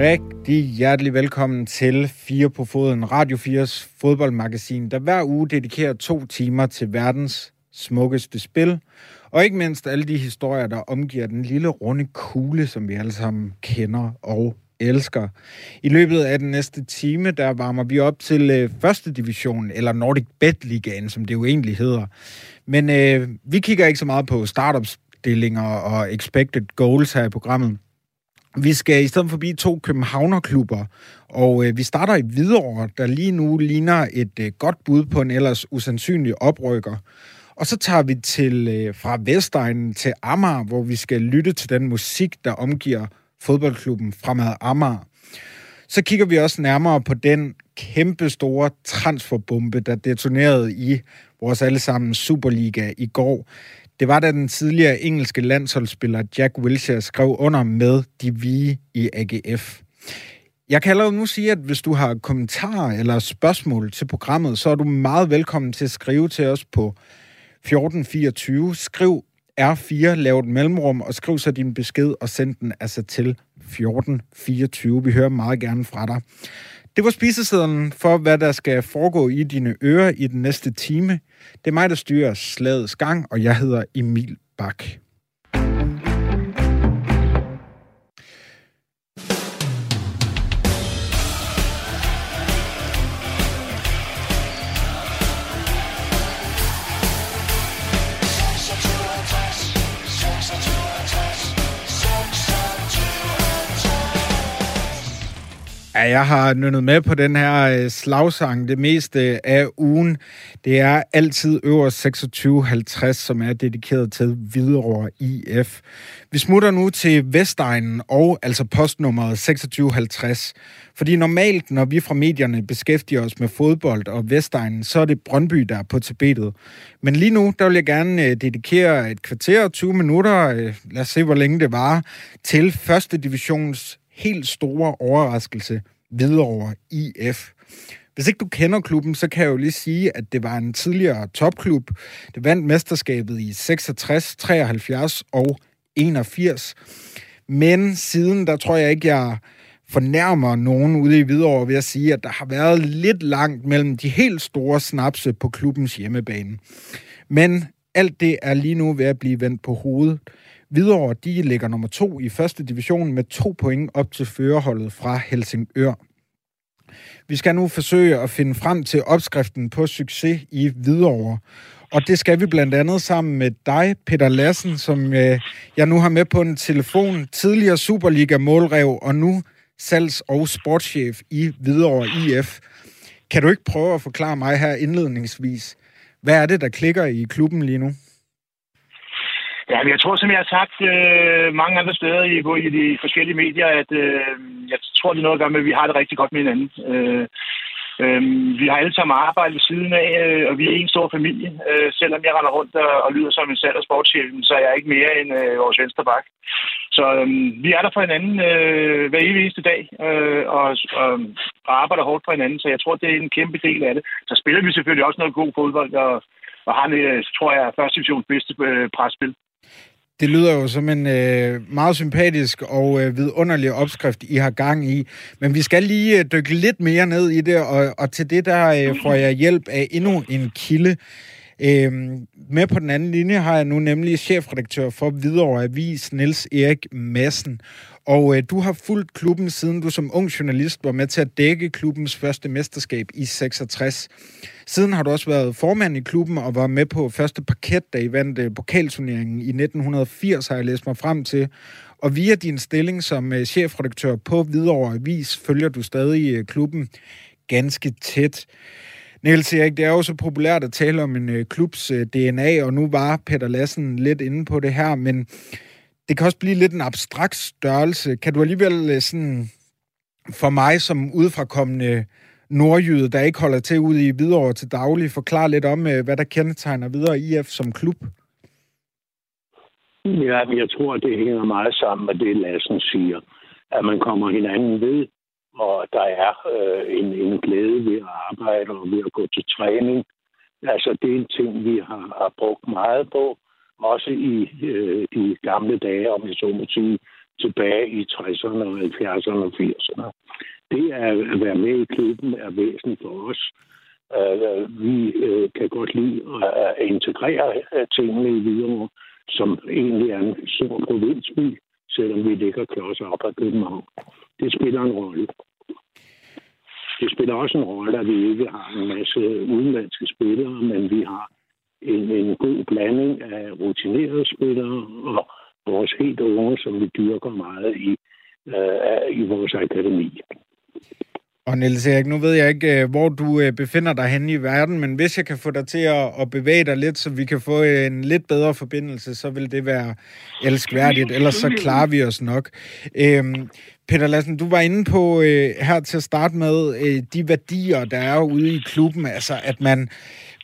rigtig hjertelig velkommen til Fire på Foden, Radio 4's fodboldmagasin, der hver uge dedikerer to timer til verdens smukkeste spil, og ikke mindst alle de historier, der omgiver den lille runde kugle, som vi alle sammen kender og elsker. I løbet af den næste time, der varmer vi op til øh, første division, eller Nordic Bet Ligaen, som det jo egentlig hedder. Men øh, vi kigger ikke så meget på startups stillinger og expected goals her i programmet. Vi skal i stedet forbi to københavnerklubber, og øh, vi starter i Hvidovre, der lige nu ligner et øh, godt bud på en ellers usandsynlig oprykker. Og så tager vi til øh, fra Vestegnen til Amager, hvor vi skal lytte til den musik, der omgiver fodboldklubben Fremad Amager. Så kigger vi også nærmere på den kæmpe store transferbombe, der detonerede i vores allesammen Superliga i går. Det var da den tidligere engelske landsholdsspiller Jack Wilshere skrev under med de vige i AGF. Jeg kan allerede nu sige, at hvis du har kommentarer eller spørgsmål til programmet, så er du meget velkommen til at skrive til os på 1424. Skriv R4, lav et mellemrum, og skriv så din besked og send den altså til 1424. Vi hører meget gerne fra dig. Det var spisesedlen for, hvad der skal foregå i dine ører i den næste time. Det er mig, der styrer slagets gang, og jeg hedder Emil Bak. Ja, jeg har nynnet med på den her øh, slagsang det meste øh, af ugen. Det er altid øver 26.50, som er dedikeret til Hvidovre IF. Vi smutter nu til Vestegnen og altså postnummeret 2650. Fordi normalt, når vi fra medierne beskæftiger os med fodbold og Vestegnen, så er det Brøndby, der er på tabetet. Men lige nu, der vil jeg gerne øh, dedikere et kvarter og 20 minutter, lad os se, hvor længe det var, til første divisions helt store overraskelse Hvidovre IF. Hvis ikke du kender klubben, så kan jeg jo lige sige, at det var en tidligere topklub. Det vandt mesterskabet i 66, 73 og 81. Men siden, der tror jeg ikke, jeg fornærmer nogen ude i Hvidovre ved at sige, at der har været lidt langt mellem de helt store snapse på klubbens hjemmebane. Men alt det er lige nu ved at blive vendt på hovedet. Hvidovre, de ligger nummer to i første division med to point op til førerholdet fra Helsingør. Vi skal nu forsøge at finde frem til opskriften på succes i Hvidovre. Og det skal vi blandt andet sammen med dig, Peter Lassen, som øh, jeg nu har med på en telefon. Tidligere Superliga-målrev og nu salgs- og sportschef i Hvidovre IF. Kan du ikke prøve at forklare mig her indledningsvis, hvad er det, der klikker i klubben lige nu? Ja, men jeg tror, som jeg har sagt øh, mange andre steder i, i de forskellige medier, at øh, jeg tror, det er noget at gøre med, at vi har det rigtig godt med hinanden. Øh, øh, vi har alle sammen arbejdet ved siden af, øh, og vi er en stor familie. Øh, selvom jeg render rundt og, og lyder som en salg- og sportschef, så er jeg ikke mere end øh, vores venstre bak. Så øh, vi er der for hinanden øh, hver evig eneste dag, øh, og, og, og arbejder hårdt for hinanden, så jeg tror, det er en kæmpe del af det. Så spiller vi selvfølgelig også noget god fodbold, og, og har, en, tror jeg, første divisions bedste øh, presspil. Det lyder jo som en øh, meget sympatisk og øh, vidunderlig opskrift, I har gang i. Men vi skal lige øh, dykke lidt mere ned i det, og, og til det der øh, får jeg hjælp af endnu en kilde. Øh, med på den anden linje har jeg nu nemlig chefredaktør for Hvidovre Avis, Niels Erik Madsen. Og øh, du har fulgt klubben, siden du som ung journalist var med til at dække klubbens første mesterskab i 66. Siden har du også været formand i klubben og var med på første parket, da I vandt øh, pokalturneringen i 1980, har jeg læst mig frem til. Og via din stilling som øh, chefredaktør på Hvidovre Avis, følger du stadig øh, klubben ganske tæt. Niels Erik, det er jo så populært at tale om en øh, klubs øh, DNA, og nu var Peter Lassen lidt inde på det her, men det kan også blive lidt en abstrakt størrelse. Kan du alligevel øh, sådan, for mig som udefrakommende nordjyde, der ikke holder til ude i Hvidovre til daglig, forklare lidt om, øh, hvad der kendetegner videre IF som klub? Ja, men jeg tror, det hænger meget sammen med det, Lassen siger. At man kommer hinanden ved, og der er øh, en, en glæde ved at arbejde og ved at gå til træning. Altså, det er en ting, vi har, har brugt meget på, også i øh, de gamle dage, om jeg så må sige, tilbage i 60'erne, 70'erne og 80'erne. Det at være med i klubben er væsentligt for os. Øh, vi øh, kan godt lide at integrere øh, tingene i Hvidovre, som egentlig er en stor provinsby, selvom vi ligger klods op ad København. Det spiller en rolle. Det spiller også en rolle, at vi ikke har en masse udenlandske spillere, men vi har en, en god blanding af rutinerede spillere og vores helt unge, som vi dyrker meget i, uh, i vores akademi. Og Niels Erik, nu ved jeg ikke, øh, hvor du øh, befinder dig henne i verden, men hvis jeg kan få dig til at, bevæge dig lidt, så vi kan få en lidt bedre forbindelse, så vil det være elskværdigt, ellers så klarer vi os nok. Øhm, Peter Lassen, du var inde på øh, her til at starte med øh, de værdier, der er ude i klubben, altså at man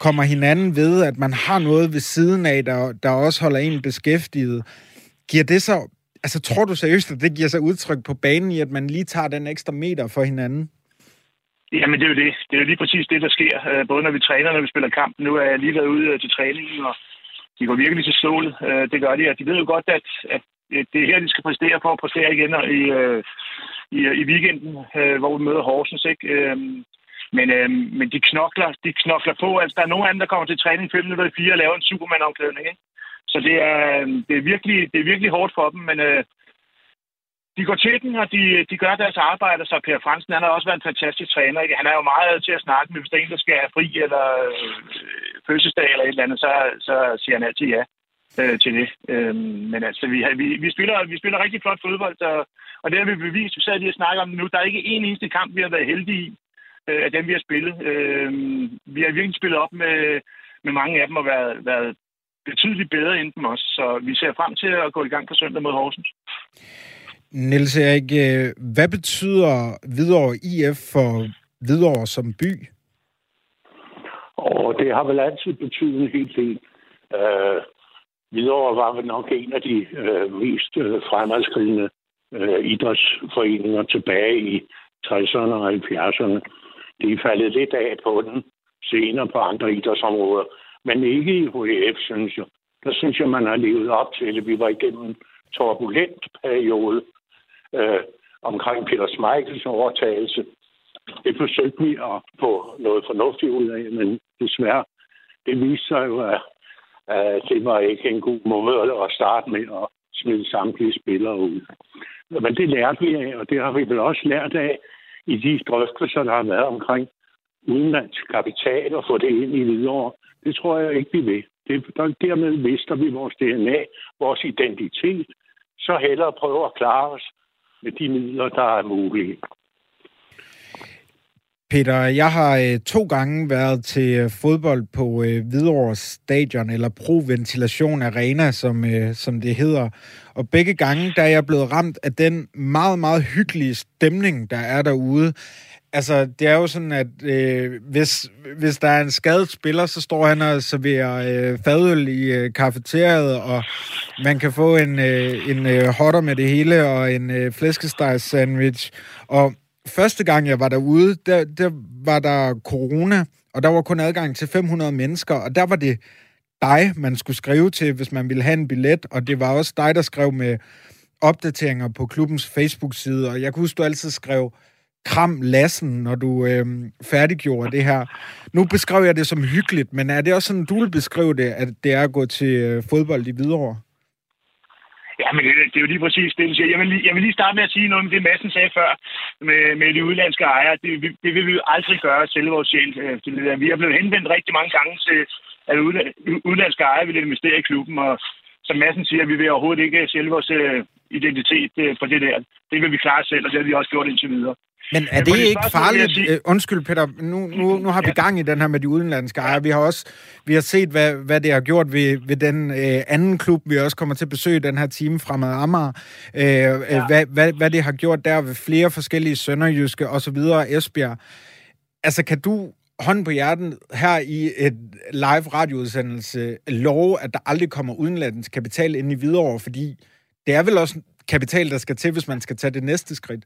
kommer hinanden ved, at man har noget ved siden af, der, der også holder en beskæftiget. Giver det så, altså tror du seriøst, at det giver sig udtryk på banen i, at man lige tager den ekstra meter for hinanden? Jamen, det er jo det. Det er jo lige præcis det, der sker. Øh, både når vi træner, når vi spiller kamp. Nu er jeg lige været ude øh, til træningen, og de går virkelig til stålet. Øh, det gør de, og de ved jo godt, at, at det er her, de skal præstere for at præstere igen i, i, i weekenden, hvor vi møder Horsens. Ikke? Men, øh, men de knokler, de knokler på. Altså, der er nogen andre, der kommer til træning 5 minutter i 4 og laver en Superman-omklædning. Ikke? Så det er, øh, det, er virkelig, det er virkelig hårdt for dem, men øh, de går til den, og de, de gør deres arbejde, så Per Fransen, han har også været en fantastisk træner. Ikke? Han er jo meget til at snakke med, hvis der er en, der skal have fri eller øh, fødselsdag eller et eller andet, så, så siger han altid ja øh, til det. Øh, men altså, vi, vi, vi, spiller, vi spiller rigtig flot fodbold, og, og det har vi bevist. Vi sad lige og snakker om det nu. Der er ikke en eneste kamp, vi har været heldige i, øh, af dem, vi har spillet. Øh, vi har virkelig spillet op med, med mange af dem og været, været betydeligt bedre end dem også. Så vi ser frem til at gå i gang på søndag mod Horsens. Niels Erik, øh, hvad betyder Hvidovre IF for Hvidovre som by? Og det har vel altid betydet en hel del. Uh, Hvidovre var vel nok en af de uh, mest uh, fremadskridende uh, idrætsforeninger tilbage i 60'erne og 70'erne. De er faldet lidt af på den senere på andre idrætsområder, men ikke i HF, synes jeg. Der synes jeg, man har levet op til det. Vi var igennem en turbulent periode, øh, omkring Peter Schmeichels overtagelse. Det forsøgte vi at få noget fornuftigt ud af, men desværre, det viste sig jo, at, at det var ikke en god måde at starte med at smide samtlige spillere ud. Men det lærte vi af, og det har vi vel også lært af i de drøftelser, der har været omkring udenlandsk kapital og få det ind i videre. Det tror jeg ikke, vi vil. Det, der, dermed mister vi vores DNA, vores identitet. Så hellere prøve at klare os med de midler, der er mulige. Peter, jeg har øh, to gange været til øh, fodbold på øh, Hvidovre Stadion, eller Pro Ventilation Arena, som, øh, som det hedder. Og begge gange, der er jeg blevet ramt af den meget, meget hyggelige stemning, der er derude. Altså, det er jo sådan, at øh, hvis, hvis der er en skadet spiller, så står han og serverer øh, fadøl i øh, kafeteriet, og man kan få en, øh, en øh, hotter med det hele, og en øh, flæskesteg sandwich. Og første gang, jeg var derude, der, der var der corona, og der var kun adgang til 500 mennesker, og der var det dig, man skulle skrive til, hvis man ville have en billet, og det var også dig, der skrev med opdateringer på klubbens Facebook-side, og jeg kunne huske, du altid skrev kram lassen, når du øh, færdiggjorde det her. Nu beskrev jeg det som hyggeligt, men er det også sådan, du vil beskrive det, at det er at gå til øh, fodbold i Hvidovre? Ja, men det, det er jo lige præcis det, du siger. Jeg vil, lige, jeg vil lige starte med at sige noget om det, Madsen sagde før med, med de udlandske ejere. Det, det vil vi jo aldrig gøre selv vores sjæl. Øh, vi har blevet henvendt rigtig mange gange til, at udlandske ejere vil investere i klubben, og som Madsen siger, vi vil overhovedet ikke sælge vores øh, identitet for det der. Det vil vi klare selv, og det har vi også gjort indtil videre. Men er det ikke farligt? Sige... Uh, undskyld, Peter. Nu, nu, nu har vi gang i den her med de udenlandske ejere. Vi har også vi har set, hvad, hvad det har gjort ved, ved den uh, anden klub, vi også kommer til at besøge den her time fremad Amager. Uh, ja. hvad, hvad, hvad det har gjort der ved flere forskellige sønderjyske og så videre, Esbjerg. Altså, kan du hånden på hjerten her i et live radioudsendelse love, at der aldrig kommer udenlandsk kapital ind i Hvidovre, fordi det er vel også kapital, der skal til, hvis man skal tage det næste skridt?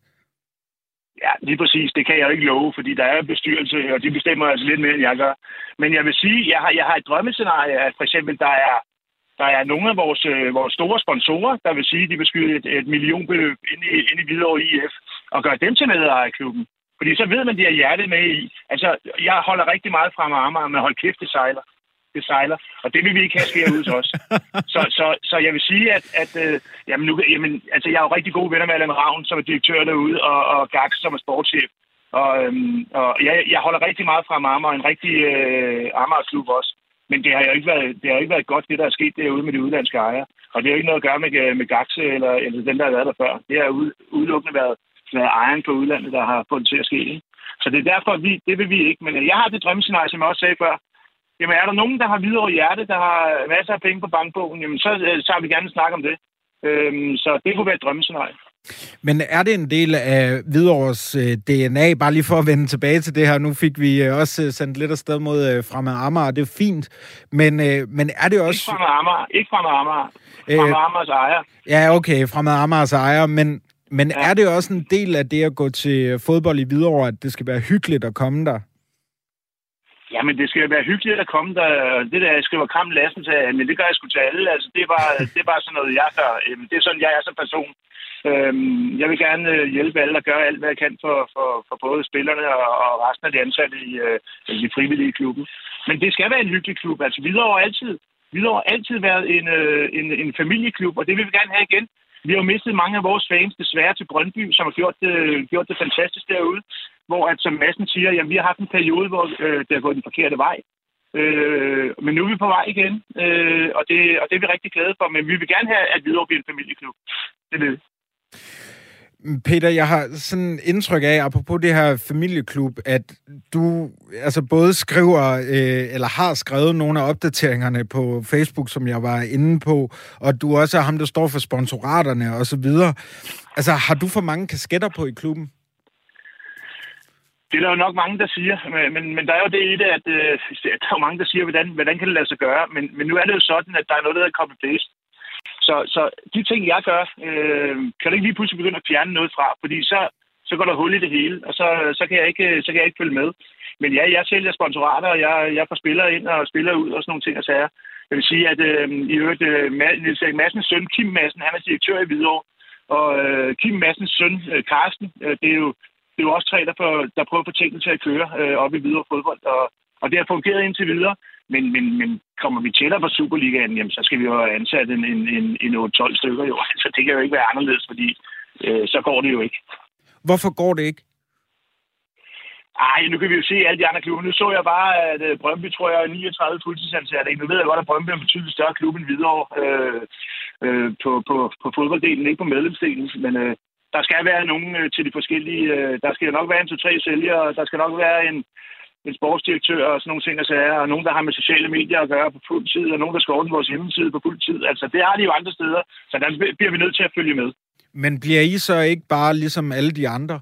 Ja, lige præcis. Det kan jeg jo ikke love, fordi der er bestyrelse, og de bestemmer altså lidt mere, end jeg gør. Men jeg vil sige, jeg har, jeg har et drømmescenarie, at for eksempel der er, Der er nogle af vores, øh, vores store sponsorer, der vil sige, at de vil skyde et, et millionbeløb ind i, ind i Hvidovre IF og gøre dem til medejer af klubben. Fordi så ved man, at de har hjertet med i. Altså, jeg holder rigtig meget fra Amager, men hold kæft, det sejler. Det sejler. Og det vil vi ikke have sker ud hos os. så, så, så jeg vil sige, at, at øh, jamen nu, jamen, altså, jeg er jo rigtig gode venner med Allan Ravn, som er direktør derude, og, og Gaxe, som er sportschef. Og, øhm, og jeg, jeg holder rigtig meget fra Amager, en rigtig øh, Amager-klub også. Men det har jo ikke været, det har ikke været godt, det der er sket derude med de udlandske ejere. Og det har jo ikke noget at gøre med, med Gaxe eller, eller den, der har været der før. Det har udelukkende været været ejeren på udlandet, der har fået det til at ske. Ikke? Så det er derfor, vi, det vil vi ikke. Men øh, jeg har det drømmescenarie, som jeg også sagde før. Jamen er der nogen, der har videre i hjertet, der har masser af penge på bankbogen, jamen så, øh, så har vi gerne snak om det. Øhm, så det kunne være et drømmescenarie. Men er det en del af Hvidovres øh, DNA? Bare lige for at vende tilbage til det her. Nu fik vi øh, også øh, sendt lidt afsted mod øh, Fremad Amager, det er fint. Men, øh, men er det også... Ikke Fremad Amager, ikke Fremad Amager. Fremad Amagers ejer. Ja, okay, Fremad Amagers ejer, men, men ja. er det også en del af det at gå til fodbold i Hvidovre, at det skal være hyggeligt at komme der? Jamen, det skal være hyggeligt at komme der. Det der, jeg skriver Kram Lassen til, men det gør jeg sgu til alle. Altså, det er bare, det er bare sådan noget, jeg gør. Det er sådan, jeg er som person. Øhm, jeg vil gerne øh, hjælpe alle og gøre alt, hvad jeg kan for, for, for både spillerne og, resten af de ansatte i, øh, i frivillige klubben. Men det skal være en hyggelig klub. Altså, videre altid, videre altid været en, øh, en, en familieklub, og det vil vi gerne have igen. Vi har mistet mange af vores fans desværre til Brøndby, som har gjort det, gjort det fantastisk derude. Hvor at, som Madsen siger, jamen, vi har haft en periode, hvor øh, det har gået den forkerte vej. Øh, men nu er vi på vej igen, øh, og, det, og det er vi rigtig glade for. Men vi vil gerne have, at Hvidovre bliver en familieklub. Det vil Peter, jeg har sådan indtryk af, apropos det her familieklub, at du altså både skriver, øh, eller har skrevet nogle af opdateringerne på Facebook, som jeg var inde på, og du også er ham, der står for sponsoraterne og så videre. Altså, har du for mange kasketter på i klubben? Det er der jo nok mange, der siger, men, men, men der er jo det i det, at øh, der er jo mange, der siger, hvordan, hvordan kan det lade sig gøre, men, men nu er det jo sådan, at der er noget, der hedder copy-paste. Så, så de ting, jeg gør, øh, kan du ikke lige pludselig begynde at fjerne noget fra, fordi så, så går der hul i det hele, og så, så, kan jeg ikke, så kan jeg ikke følge med. Men ja, jeg sælger sponsorater, og jeg, jeg får spillere ind og spiller ud og sådan nogle ting og sager. Jeg vil sige, at øh, i øvrigt, øh, Niels Erik Madsens søn, Kim Madsen, han er direktør i Hvidovre, og øh, Kim Madsens søn, øh, Karsten, øh, det, er jo, det er jo også tre, der, får, der prøver at få tingene til at køre øh, op i Hvidovre fodbold, og, og det har fungeret indtil videre. Men, men, men kommer vi tættere på Superligaen, jamen, så skal vi jo have ansat en, en, en, en 8-12 stykker. Jo. Så det kan jo ikke være anderledes, fordi øh, så går det jo ikke. Hvorfor går det ikke? Ej, nu kan vi jo se alle de andre klubber. Nu så jeg bare, at uh, Brøndby, tror jeg, er 39 fuldtidsansatte. Nu ved jeg godt, at Brøndby er en betydeligt større klub end videre øh, øh, på, på, på fodbolddelen, ikke på medlemsdelen. Men øh, der skal være nogen øh, til de forskellige... Øh, der skal nok være en to-tre sælgere, der skal nok være en, en sportsdirektør og sådan nogle ting og sager, og nogen, der har med sociale medier at gøre på fuld tid, og nogen, der skal ordne vores hjemmeside på fuld tid. Altså, det har de jo andre steder, så der bliver vi nødt til at følge med. Men bliver I så ikke bare ligesom alle de andre?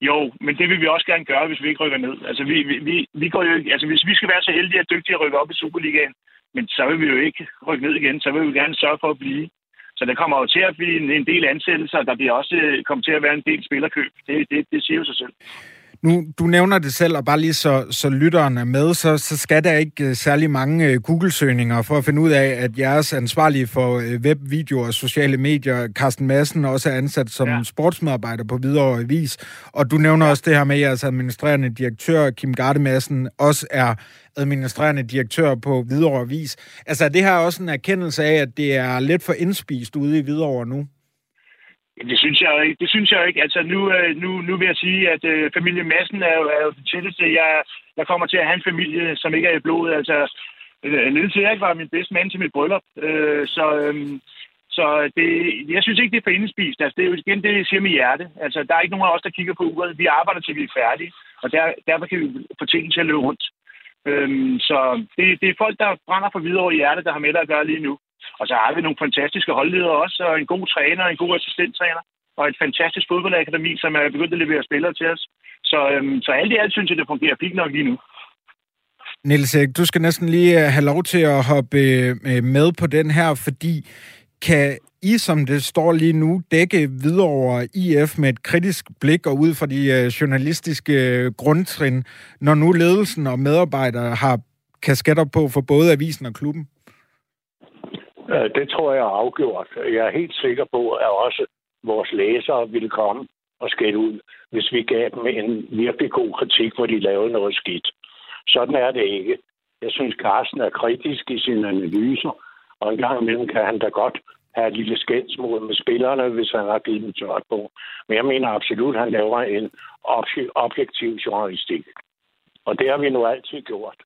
Jo, men det vil vi også gerne gøre, hvis vi ikke rykker ned. Altså, vi, vi, vi går jo ikke, altså hvis vi skal være så heldige og dygtige at rykke op i Superligaen, men så vil vi jo ikke rykke ned igen, så vil vi gerne sørge for at blive. Så der kommer jo til at blive en, en del ansættelser, der bliver også øh, kommet til at være en del spillerkøb. Det, det, det siger jo sig selv. Nu, du nævner det selv, og bare lige så, så lytteren er med, så, så skal der ikke uh, særlig mange uh, Google-søgninger for at finde ud af, at jeres ansvarlige for uh, web, video og sociale medier, Carsten Madsen, også er ansat som ja. sportsmedarbejder på Hvidovre Avis. Og du nævner ja. også det her med, at jeres administrerende direktør, Kim Garde Madsen, også er administrerende direktør på Hvidovre Avis. Altså, er det her også en erkendelse af, at det er lidt for indspist ude i Hvidovre nu? Det synes jeg ikke. Det synes jeg ikke. Altså nu, øh, nu, nu vil jeg sige, at øh, familie Madsen er jo, er jo det tætteste. Jeg, jeg kommer til at have en familie, som ikke er i blodet. Altså, øh, Niels Erik var min bedste mand til mit bryllup. Øh, så øh, så det, jeg synes ikke, det er for indespist. Altså, det er jo igen det, jeg siger med hjerte. Altså, der er ikke nogen af os, der kigger på uret. Vi arbejder til, vi er færdige. Og der, derfor kan vi få tingene til at løbe rundt. Øhm, så det, det er folk, der brænder for videre i hjertet, der har med dig at gøre lige nu. Og så har vi nogle fantastiske holdledere også, og en god træner, en god assistenttræner, og et fantastisk fodboldakademi, som er begyndt at levere spillere til os. Så, øhm, så alt i alt synes jeg, det fungerer fint nok lige nu. Niels, du skal næsten lige øh, have lov til at hoppe øh, med på den her, fordi kan I, som det står lige nu, dække videre over IF med et kritisk blik og ud fra de øh, journalistiske grundtrin, når nu ledelsen og medarbejdere har kasketter på for både avisen og klubben? Det tror jeg er afgjort. Jeg er helt sikker på, at også vores læsere ville komme og skælde ud, hvis vi gav dem en virkelig god kritik, hvor de lavede noget skidt. Sådan er det ikke. Jeg synes, Carsten er kritisk i sine analyser, og en gang imellem kan han da godt have et lille skændsmål med spillerne, hvis han har givet dem tørt på. Men jeg mener absolut, at han laver en objektiv journalistik. Og det har vi nu altid gjort.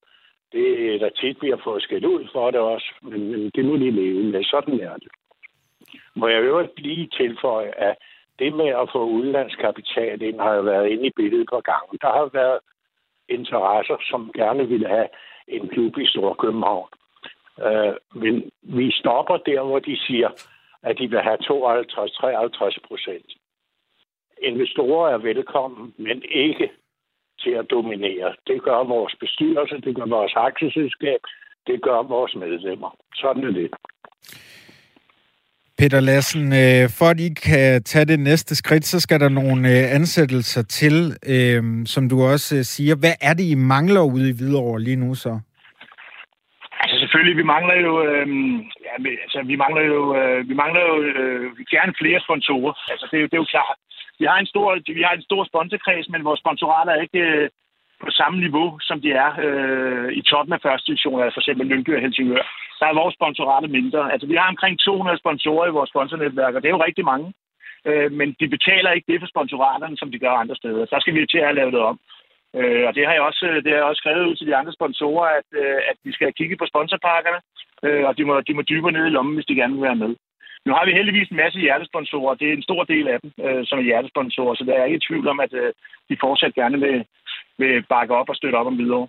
Det er da tit, vi har fået skæld ud for det også, men, men det må de leve med. Sådan er det. Må jeg øvrigt lige tilføje, at det med at få udlandskapital ind har jo været inde i billedet på gangen. Der har været interesser, som gerne ville have en klub i Storkøbenhavn. Øh, men vi stopper der, hvor de siger, at de vil have 52-53 procent. Investorer er velkommen, men ikke til at dominere. Det gør vores bestyrelse, det gør vores aktieselskab, det gør vores medlemmer. Sådan er det. Peter Lassen, øh, for at I kan tage det næste skridt, så skal der nogle øh, ansættelser til, øh, som du også siger. Hvad er det, I mangler ude i Hvidovre lige nu så? Altså selvfølgelig, vi mangler jo, øh, ja, altså, vi mangler jo, øh, vi mangler jo øh, gerne flere sponsorer. Altså det, det er jo klart. Vi har en stor, vi har en stor sponsorkreds, men vores sponsorater er ikke øh, på samme niveau, som de er øh, i toppen af første division, altså for eksempel Lyngby og Helsingør. Der er vores sponsorater mindre. Altså vi har omkring 200 sponsorer i vores sponsornetværk, og det er jo rigtig mange. Øh, men de betaler ikke det for sponsoraterne, som de gør andre steder. Så skal vi til at lave det om. Øh, og det har jeg også, øh, det har jeg også skrevet ud til de andre sponsorer, at, øh, at vi skal kigge på sponsorpakkerne, øh, og de må, de må dybere ned i lommen, hvis de gerne vil være med. Nu har vi heldigvis en masse hjertesponsorer, det er en stor del af dem, øh, som er hjertesponsorer, så der er ikke tvivl om, at øh, de fortsat gerne vil, vil bakke op og støtte op om videre.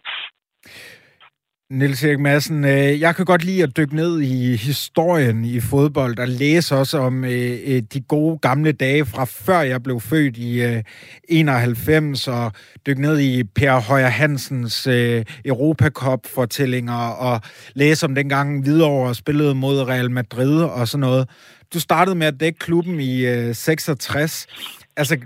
Niels Erik Madsen, øh, jeg kan godt lide at dykke ned i historien i fodbold og læse også om øh, øh de gode gamle dage fra før jeg blev født i øh, 91 og dykke ned i Per Højer Hansens øh, Europacup-fortællinger og læse om dengang Hvidovre spillede mod Real Madrid og sådan noget. Du startede med at dække klubben i 66. Altså,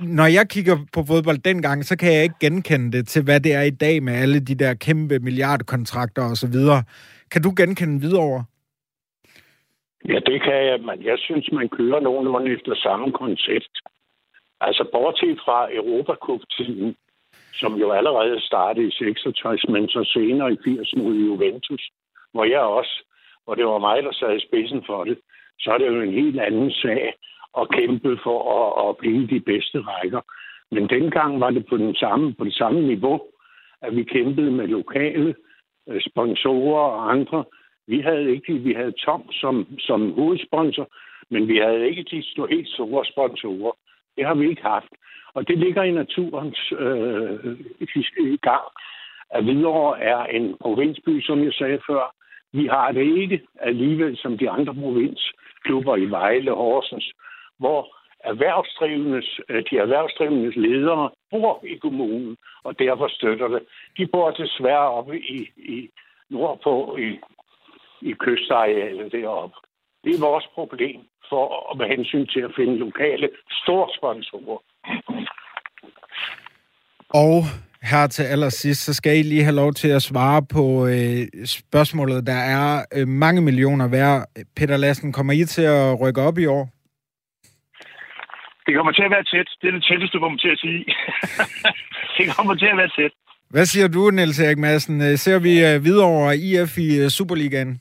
når jeg kigger på fodbold dengang, så kan jeg ikke genkende det til, hvad det er i dag med alle de der kæmpe milliardkontrakter og så videre. Kan du genkende videre? Ja, det kan jeg, men jeg synes, man kører nogenlunde efter samme koncept. Altså, bortset fra Europacup-tiden, som jo allerede startede i 66, men så senere i 80 mod Juventus, hvor jeg også, hvor det var mig, der sad i spidsen for det, så er det jo en helt anden sag og kæmpede for at, at blive de bedste rækker. Men dengang var det på, den samme, på det samme niveau, at vi kæmpede med lokale øh, sponsorer og andre. Vi havde ikke vi havde Tom som, som hovedsponsor, men vi havde ikke de helt store sponsorer. Det har vi ikke haft. Og det ligger i naturens øh, gang. At Hvidovre er en provinsby, som jeg sagde før. Vi har det ikke alligevel som de andre provinsklubber i Vejle, Horsens hvor erhvervsdrivendes, øh, de erhvervsdrivendes ledere bor i kommunen, og derfor støtter det. De bor desværre oppe i, i nordpå i, i kystarealet deroppe. Det er vores problem for med hensyn til at finde lokale storsponsorer. Og her til allersidst, så skal I lige have lov til at svare på øh, spørgsmålet. Der er øh, mange millioner værd. Peter Lassen, kommer I til at rykke op i år? Det kommer til at være tæt. Det er det tætteste, du kommer til at sige. det kommer til at være tæt. Hvad siger du, Niels Erik Madsen? Øh, ser vi øh, videre over IF i øh, Superligaen?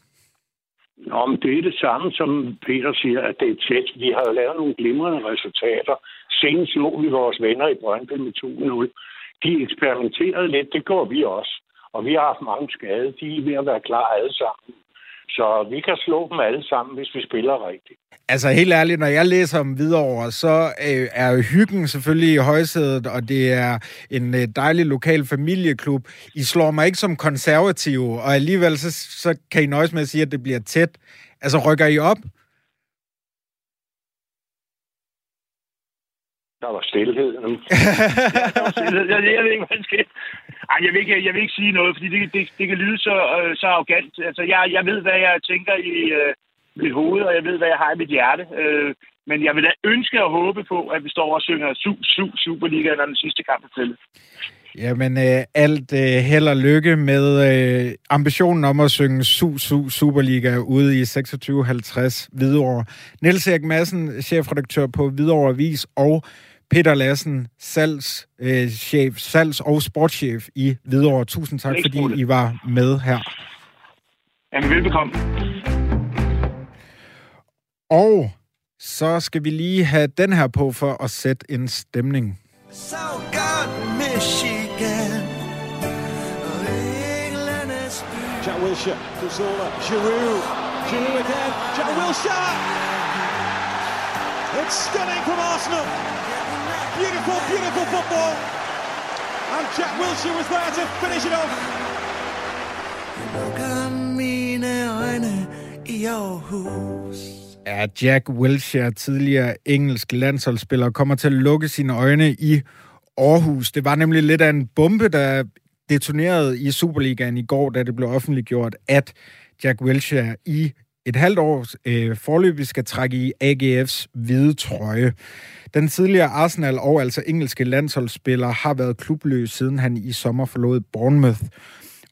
Nå, men det er det samme, som Peter siger, at det er tæt. Vi har jo lavet nogle glimrende resultater. Senest lå vi vores venner i Brøndby med 2-0. De eksperimenterede lidt, det går vi også. Og vi har haft mange skade. De er ved at være klar alle sammen. Så vi kan slå dem alle sammen, hvis vi spiller rigtigt. Altså helt ærligt, når jeg læser om videre, så øh, er hyggen selvfølgelig i højsædet, og det er en øh, dejlig lokal familieklub. I slår mig ikke som konservative, og alligevel så, så kan I nøjes med at sige, at det bliver tæt. Altså rykker I op? Der var stillhed ja, der var stillhed. Jeg, jeg ved ikke, hvad skal. Ej, jeg vil ikke, jeg vil ikke sige noget, fordi det, det, det kan lyde så, øh, så arrogant. Altså, jeg, jeg ved, hvad jeg tænker i øh, mit hoved, og jeg ved, hvad jeg har i mit hjerte. Øh, men jeg vil da ønske og håbe på, at vi står og synger su, su, Superliga, når den sidste kamp er til. Jamen, øh, alt øh, held og lykke med øh, ambitionen om at synge Su Su Superliga ude i 2650 Hvidovre. Niels Erik Madsen, chefredaktør på Hvidovre Avis, og Peter Lassen, salgs, øh, chef, salgs- og sportschef i Hvidovre. Tusind tak, fordi I var med her. Jamen, velbekomme. Og så skal vi lige have den her på for at sætte en stemning. So God, Michigan. Jack Wilshere to Zola. Giroud. Giroud again. Jack Wilshere. It's stunning from Arsenal. Beautiful, beautiful football. And Jack Wilshere was there to finish it off. Lukker mine øjne i Aarhus. Ja, Jack Wilshere, tidligere engelsk landsholdsspiller, kommer til at lukke sine øjne i Aarhus. Det var nemlig lidt af en bombe, der detonerede i Superligaen i går, da det blev offentliggjort, at Jack Wilshere i et halvt år øh, forløbig skal trække i AGF's hvide trøje. Den tidligere Arsenal og altså engelske landsholdsspiller har været klubløs, siden han i sommer forlod Bournemouth.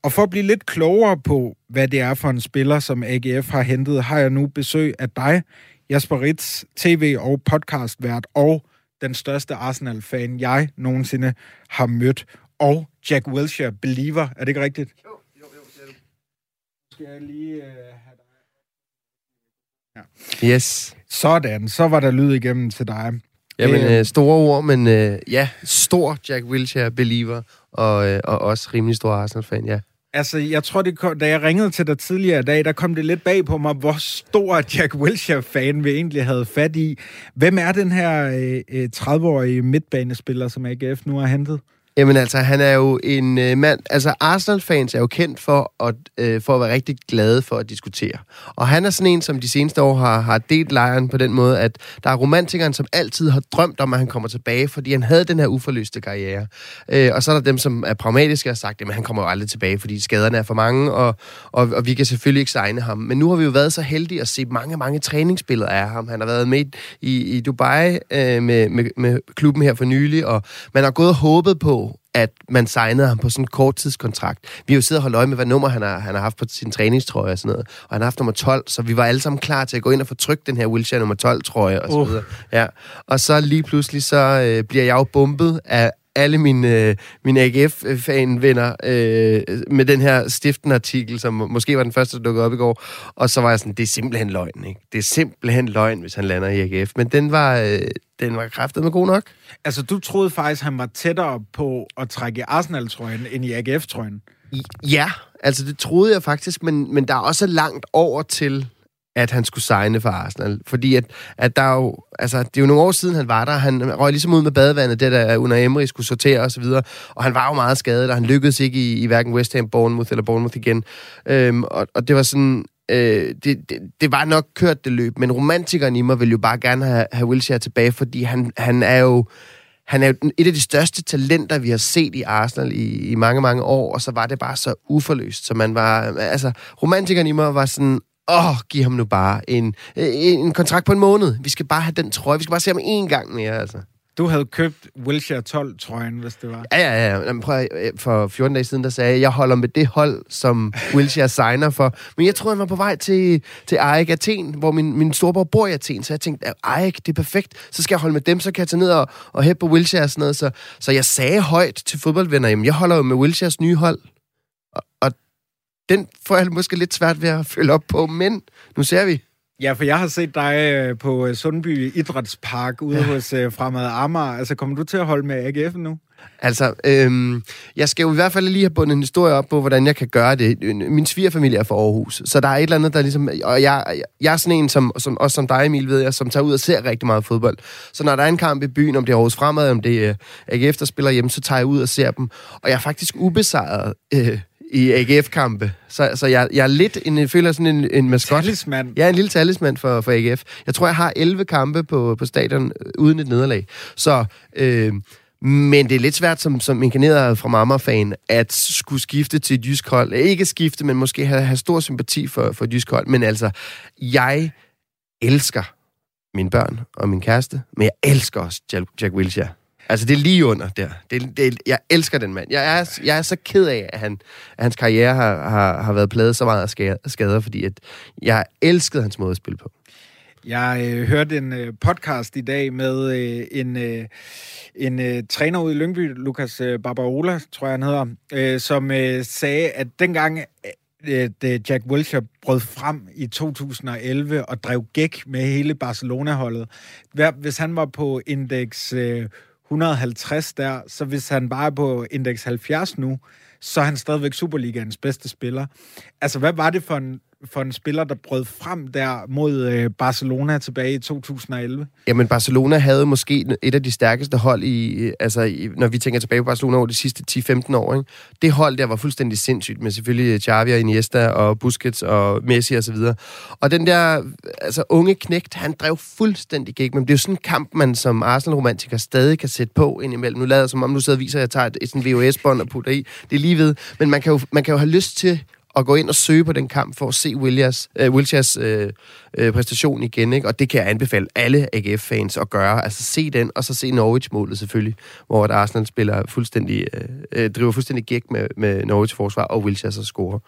Og for at blive lidt klogere på, hvad det er for en spiller, som AGF har hentet, har jeg nu besøg af dig, Jasper Ritz, tv- og podcastvært, og den største Arsenal-fan, jeg nogensinde har mødt, og Jack Wilshere, believer. Er det ikke rigtigt? Jo, jo, jo, det er du. Skal jeg lige uh, have. Ja. Yes. Sådan, så var der lyd igennem til dig. Jamen, øh, store ord, men øh, ja, stor Jack Wilshere believer, og, øh, og også rimelig stor Arsenal-fan, ja. Altså, jeg tror, det kom, da jeg ringede til dig tidligere i dag, der kom det lidt bag på mig, hvor stor Jack Wilshere-fan vi egentlig havde fat i. Hvem er den her øh, 30-årige øh, midtbanespiller, som AGF nu har hentet? Jamen altså, han er jo en øh, mand... Altså, Arsenal-fans er jo kendt for at, øh, for at være rigtig glade for at diskutere. Og han er sådan en, som de seneste år har, har delt lejren på den måde, at der er romantikeren, som altid har drømt om, at han kommer tilbage, fordi han havde den her uforløste karriere. Øh, og så er der dem, som er pragmatiske og har sagt, at han kommer jo aldrig tilbage, fordi skaderne er for mange, og, og, og vi kan selvfølgelig ikke signe ham. Men nu har vi jo været så heldige at se mange, mange træningsbilleder af ham. Han har været med i, i Dubai øh, med, med, med klubben her for nylig, og man har gået og håbet på, at man signede ham på sådan en korttidskontrakt. Vi har jo siddet og holdt øje med, hvad nummer han har, han har haft på sin træningstrøje og sådan noget. Og han har haft nummer 12, så vi var alle sammen klar til at gå ind og få trykt den her Wilshere nummer 12-trøje og så videre. Uh. Ja. Og så lige pludselig, så øh, bliver jeg jo bumpet af, alle mine, øh, mine AGF-fan-venner øh, med den her stiften-artikel, som måske var den første, der dukkede op i går. Og så var jeg sådan, det er simpelthen løgn, ikke? Det er simpelthen løgn, hvis han lander i AGF. Men den var, øh, den var kraftet med god nok. Altså, du troede faktisk, han var tættere på at trække i Arsenal-trøjen end i AGF-trøjen? Ja, altså det troede jeg faktisk, men, men der er også langt over til at han skulle signe for Arsenal. Fordi at, at der er jo, altså, det er jo nogle år siden, han var der. Han røg ligesom ud med badevandet, det der under Emery skulle sortere osv. Og, og han var jo meget skadet, og han lykkedes ikke i, i hverken West Ham, Bournemouth eller Bournemouth igen. Øhm, og, og det var sådan, øh, det, det, det var nok kørt det løb, men romantikeren i mig vil jo bare gerne have, have Wilshere tilbage, fordi han, han er jo han er jo et af de største talenter, vi har set i Arsenal i, i mange, mange år, og så var det bare så uforløst, så man var, altså, romantikeren i mig var sådan, åh, oh, giv ham nu bare en, en kontrakt på en måned. Vi skal bare have den trøje. Vi skal bare se ham en gang mere, altså. Du havde købt Wilshere 12-trøjen, hvis det var. Ja, ja, ja. Prøv, for 14 dage siden, der sagde jeg, jeg holder med det hold, som Wilshere signer for. Men jeg troede, han var på vej til, til AEK Athen, hvor min, min storebror bor i Athen. Så jeg tænkte, at AEK, det er perfekt. Så skal jeg holde med dem, så kan jeg tage ned og, og hæppe på Wilshere og sådan noget. Så, så jeg sagde højt til fodboldvenner, jamen jeg holder jo med Wilsheres nye hold. Den får jeg måske lidt svært ved at følge op på, men nu ser vi. Ja, for jeg har set dig øh, på øh, Sundby Idrætspark ude ja. hos uh, Fremad Amager. Altså, kommer du til at holde med AGF nu? Altså, øhm, jeg skal jo i hvert fald lige have bundet en historie op på, hvordan jeg kan gøre det. Min svigerfamilie er fra Aarhus, så der er et eller andet, der ligesom... Og jeg, jeg er sådan en, som, som, også som dig, Emil, ved jeg, som tager ud og ser rigtig meget fodbold. Så når der er en kamp i byen, om det er Aarhus Fremad, om det er AGF, der spiller hjemme, så tager jeg ud og ser dem. Og jeg er faktisk ubesejret... Øh, i AGF-kampe. Så, så jeg, jeg er lidt en, jeg føler sådan en, en maskot. Talisman. Jeg er en lille talisman for, for AGF. Jeg tror, jeg har 11 kampe på, på stadion uden et nederlag. Så, øh, men det er lidt svært som, som inkarneret fra Mamma-fan at skulle skifte til et jysk hold. Ikke skifte, men måske have, have stor sympati for, for et jysk hold. Men altså, jeg elsker mine børn og min kæreste, men jeg elsker også Jack, Jack Wilshere. Altså, det er lige under der. Det, det, jeg elsker den mand. Jeg er, jeg er så ked af, at, han, at hans karriere har, har, har været pladet så meget af skader, fordi at jeg elskede hans måde at spille på. Jeg øh, hørte en øh, podcast i dag med øh, en, øh, en øh, træner ude i Lyngby, Lukas øh, Barbarola, tror jeg han hedder, øh, som øh, sagde, at dengang øh, det øh, Jack Wilshere brød frem i 2011 og drev gæk med hele Barcelona-holdet. Hvis han var på indeks øh, 150 der, så hvis han bare er på indeks 70 nu, så er han stadigvæk Superligaens bedste spiller. Altså, hvad var det for en for en spiller, der brød frem der mod øh, Barcelona tilbage i 2011? Jamen, Barcelona havde måske et af de stærkeste hold i, øh, altså, i, når vi tænker tilbage på Barcelona over de sidste 10-15 år. Ikke? Det hold der var fuldstændig sindssygt, med selvfølgelig øh, Xavi og Iniesta og Busquets og Messi og så videre. Og den der altså, unge knægt, han drev fuldstændig gik, men det er jo sådan en kamp, man som Arsenal-romantiker stadig kan sætte på indimellem. Nu lader som om, du sidder og viser, at jeg tager et, et sådan VHS-bånd og putter i. Det er lige ved. Men man kan jo, man kan jo have lyst til at gå ind og søge på den kamp for at se Williams, øh, Wilsheres øh, øh, præstation igen. Ikke? Og det kan jeg anbefale alle AGF-fans at gøre. Altså se den, og så se Norwich-målet selvfølgelig, hvor der Arsenal spiller fuldstændig, øh, øh, driver fuldstændig gæk med, med Norwich-forsvar, og Wilshere så scorer.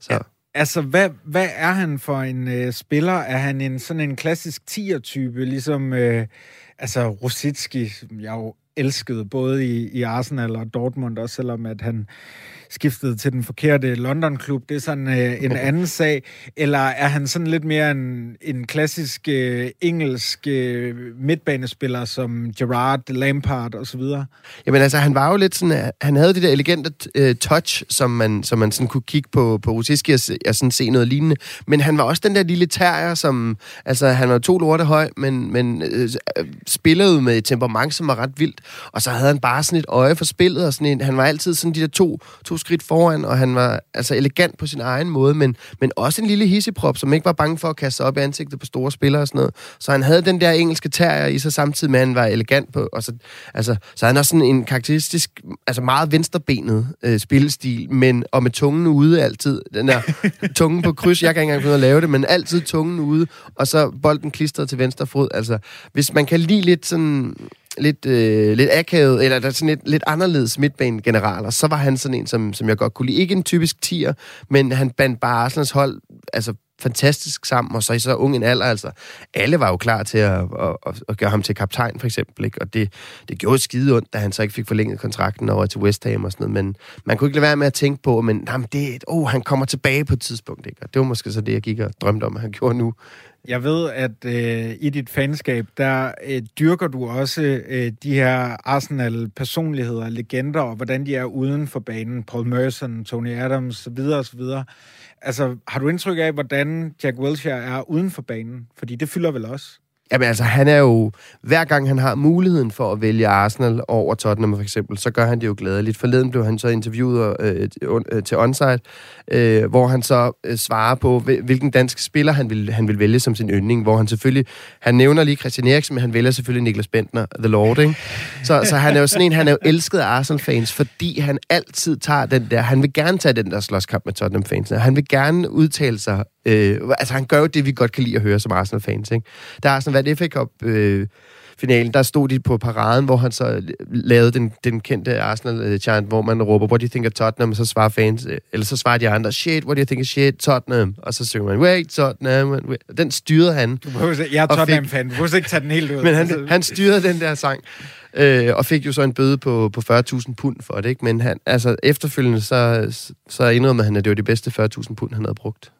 Så. Ja. Altså, hvad, hvad er han for en øh, spiller? Er han en sådan en klassisk 10'er-type, ligesom øh, altså Rosicki, som jeg jo elskede, både i, i Arsenal og Dortmund, også selvom at han skiftede til den forkerte London-klub. Det er sådan øh, en anden sag. Eller er han sådan lidt mere en, en klassisk øh, engelsk øh, midtbanespiller som Gerard, Lampard osv.? Jamen altså, han var jo lidt sådan, han havde det der elegante øh, touch, som man, som man sådan kunne kigge på, på Rosiski og, og sådan se noget lignende. Men han var også den der lille terrier, som, altså han var to lorte høj, men, men øh, spillede med et temperament, som var ret vildt. Og så havde han bare sådan et øje for spillet, og sådan en, han var altid sådan de der to, to skridt foran, og han var altså elegant på sin egen måde, men, men også en lille hisseprop, som ikke var bange for at kaste sig op i ansigtet på store spillere og sådan noget. Så han havde den der engelske terrier i sig samtidig med, at han var elegant på. Og så, altså, så han har sådan en karakteristisk, altså meget venstrebenet øh, spillestil, men og med tungen ude altid. Den der tungen på kryds, jeg kan ikke engang finde at lave det, men altid tungen ude, og så bolden klistret til venstre fod. Altså, hvis man kan lide lidt sådan lidt, øh, lidt akavet, eller der er sådan lidt, lidt anderledes midtbanegeneraler, så var han sådan en, som, som jeg godt kunne lide. Ikke en typisk tier, men han bandt bare Arsenals hold altså, fantastisk sammen, og så i så ung en alder, altså. Alle var jo klar til at, at, at, at gøre ham til kaptajn, for eksempel, ikke? Og det, det gjorde skide ondt, da han så ikke fik forlænget kontrakten over til West Ham og sådan noget, men man kunne ikke lade være med at tænke på, men jamen, det, er oh, han kommer tilbage på et tidspunkt, ikke? Og det var måske så det, jeg gik og drømte om, at han gjorde nu. Jeg ved, at øh, i dit fanskab, der øh, dyrker du også øh, de her Arsenal-personligheder, legender, og hvordan de er uden for banen. Paul Merson, Tony Adams, så videre, og så videre. Altså, har du indtryk af, hvordan Jack Wilshere er uden for banen? Fordi det fylder vel også? Jamen altså, han er jo... Hver gang han har muligheden for at vælge Arsenal over Tottenham for eksempel, så gør han det jo glædeligt. Forleden blev han så interviewet øh, øh, øh til Onsite, øh, hvor han så øh, svarer på, hvilken dansk spiller han vil, han vil vælge som sin yndling, hvor han selvfølgelig... Han nævner lige Christian Eriksen, men han vælger selvfølgelig Niklas Bentner, The Lord, ikke? Så, så han er jo sådan en, han er jo elsket af Arsenal-fans, fordi han altid tager den der... Han vil gerne tage den der slåskamp med Tottenham-fans. Han vil gerne udtale sig Øh, altså, han gør jo det, vi godt kan lide at høre som Arsenal-fans. Ikke? Der er sådan været FA Cup... Øh, finalen, der stod de på paraden, hvor han så lavede den, den kendte Arsenal-chant, hvor man råber, what do you think of Tottenham? Og så svarer fans, øh, eller så svarer de andre, shit, what do you think of shit, Tottenham? Og så synger man, wait, Tottenham. Wait. Den styrede han. Du behøver, jeg er Tottenham-fan, du behøver ikke tage den helt ud. Men han, altså- han styrede den der sang. Øh, og fik jo så en bøde på, på 40.000 pund for det, ikke? Men han, altså, efterfølgende, så, så indrømmede han, at det var de bedste 40.000 pund, han havde brugt.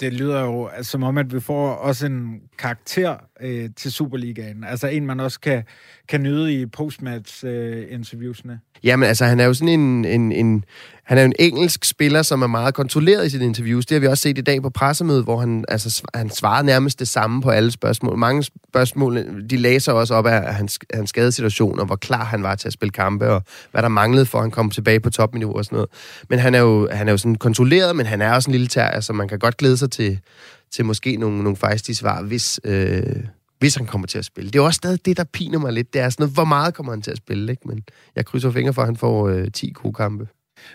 Det lyder jo som om, at vi får også en karakter øh, til Superligaen. Altså en, man også kan, kan nyde i postmatch-interviewsene. Øh, Jamen, altså, han er jo sådan en, en, en... Han er en engelsk spiller, som er meget kontrolleret i sine interviews. Det har vi også set i dag på pressemødet, hvor han, altså, han svarede nærmest det samme på alle spørgsmål. Mange spørgsmål, de læser også op af hans, hans skadesituation, og hvor klar han var til at spille kampe, og hvad der manglede for, at han kom tilbage på topniveau og sådan noget. Men han er jo, han er jo sådan kontrolleret, men han er også en lille terrier, så man kan godt glæde sig til, til måske nogle, nogle fejstige svar, hvis... Øh, hvis han kommer til at spille. Det er også stadig det, der piner mig lidt. Det er sådan noget, hvor meget kommer han til at spille, ikke? Men jeg krydser fingre for, at han får øh, 10 gode kampe.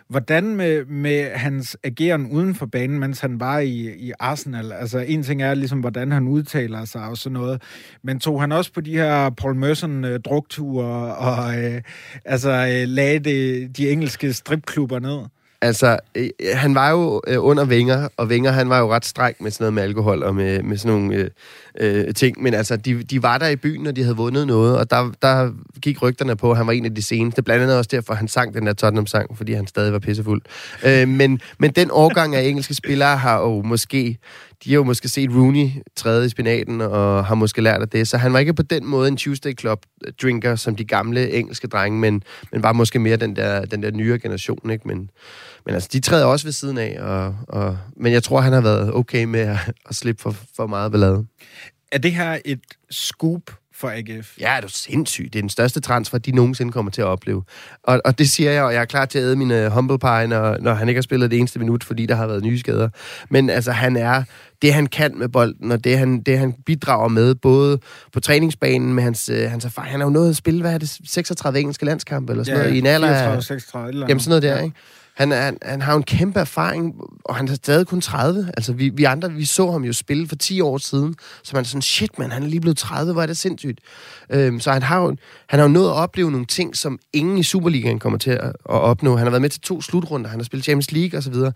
Hvordan med, med hans ageren uden for banen, mens han var i, i Arsenal? Altså, en ting er ligesom, hvordan han udtaler sig og sådan noget, men tog han også på de her Paul Merson-drukture øh, og øh, altså, øh, lagde det, de engelske stripklubber ned? Altså, øh, han var jo øh, under Vinger, og Vinger han var jo ret streng med sådan noget med alkohol og med, med sådan nogle øh, øh, ting. Men altså, de, de var der i byen, og de havde vundet noget, og der, der gik rygterne på, at han var en af de seneste. Blandt andet også derfor, han sang den der Tottenham-sang, fordi han stadig var pissefuld. Øh, men, men den årgang af engelske spillere har jo måske de har jo måske set Rooney træde i spinaten, og har måske lært af det. Så han var ikke på den måde en Tuesday Club drinker, som de gamle engelske drenge, men, men var måske mere den der, den der nyere generation. Ikke? Men, men altså, de træder også ved siden af, og, og, men jeg tror, han har været okay med at, at slippe for, for meget ballade. Er det her et scoop for AGF? Ja, det er sindssygt. Det er den største transfer, de nogensinde kommer til at opleve. Og, og det siger jeg, og jeg er klar til at æde mine humble pie, når, når han ikke har spillet det eneste minut, fordi der har været nye skader. Men altså, han er det, han kan med bolden, og det, han, det, han bidrager med, både på træningsbanen med hans, øh, hans erfaring. Han har jo nået at spille, hvad er det, 36 engelske landskampe, eller sådan ja, noget, i en alder af... 34, 36, eller Jamen sådan noget der, ja. ikke? Han, han, han har jo en kæmpe erfaring, og han er stadig kun 30. Altså, vi, vi andre, vi så ham jo spille for 10 år siden, så man er sådan, shit, man, han er lige blevet 30, hvor er det sindssygt. Øhm, så han har, jo, han har jo nået at opleve nogle ting, som ingen i Superligaen kommer til at, at opnå. Han har været med til to slutrunder, han har spillet Champions League osv. Så,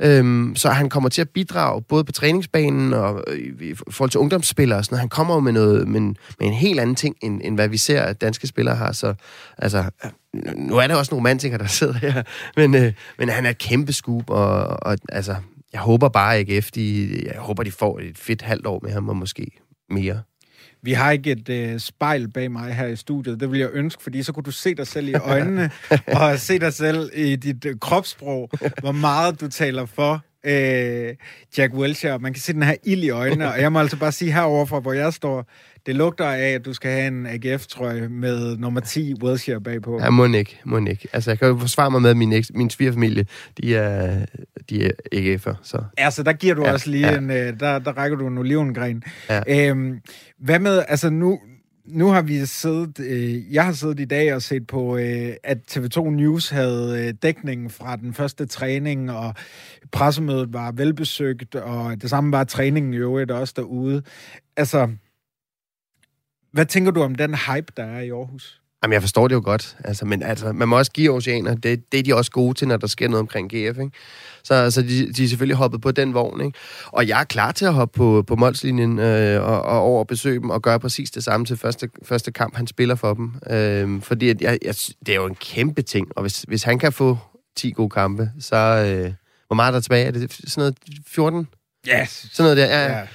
øhm, så han kommer til at bidrage både på træningsbanen og øh, i, i forhold til ungdomsspillere og sådan noget. Han kommer jo med, noget, med, en, med en helt anden ting, end, end hvad vi ser, at danske spillere har. Så altså, nu er der også nogle romantikere, der sidder her, men, øh, men han er et kæmpe scoop, og, og altså, jeg håber bare ikke efter, jeg håber, de får et fedt halvt år med ham, og måske mere. Vi har ikke et øh, spejl bag mig her i studiet. Det vil jeg ønske, fordi så kunne du se dig selv i øjnene, og se dig selv i dit øh, kropssprog, hvor meget du taler for øh, Jack Wilshere. Man kan se den her ild i øjnene, og jeg må altså bare sige herover fra, hvor jeg står, det lugter af, at du skal have en AGF-trøje med nummer 10 Wilshere bagpå. Ja, må ikke, må ikke. Altså, jeg kan jo forsvare mig med, at min, eks, min svigerfamilie, de er, de er AGF'er, så... Altså, der giver du ja, også lige ja. en... Øh, der, der rækker du en olivengren. Ja. Øhm, hvad med... Altså, nu, nu har vi siddet, øh, jeg har siddet i dag og set på, øh, at TV2 News havde øh, dækningen fra den første træning, og pressemødet var velbesøgt, og det samme var træningen i øvrigt også derude. Altså, hvad tænker du om den hype, der er i Aarhus? Jamen, jeg forstår det jo godt. Altså, men altså, man må også give oceaner. Det, det er de også gode til, når der sker noget omkring GF. Ikke? Så altså, de, de er selvfølgelig hoppet på den vogn. Ikke? Og jeg er klar til at hoppe på, på målslinjen øh, og, og over besøge dem og gøre præcis det samme til første, første kamp, han spiller for dem. Øh, fordi at jeg, jeg, det er jo en kæmpe ting. Og hvis, hvis han kan få 10 gode kampe, så... Øh, hvor meget er der tilbage? Er det sådan noget 14? Yes. Sådan noget der, ja. ja.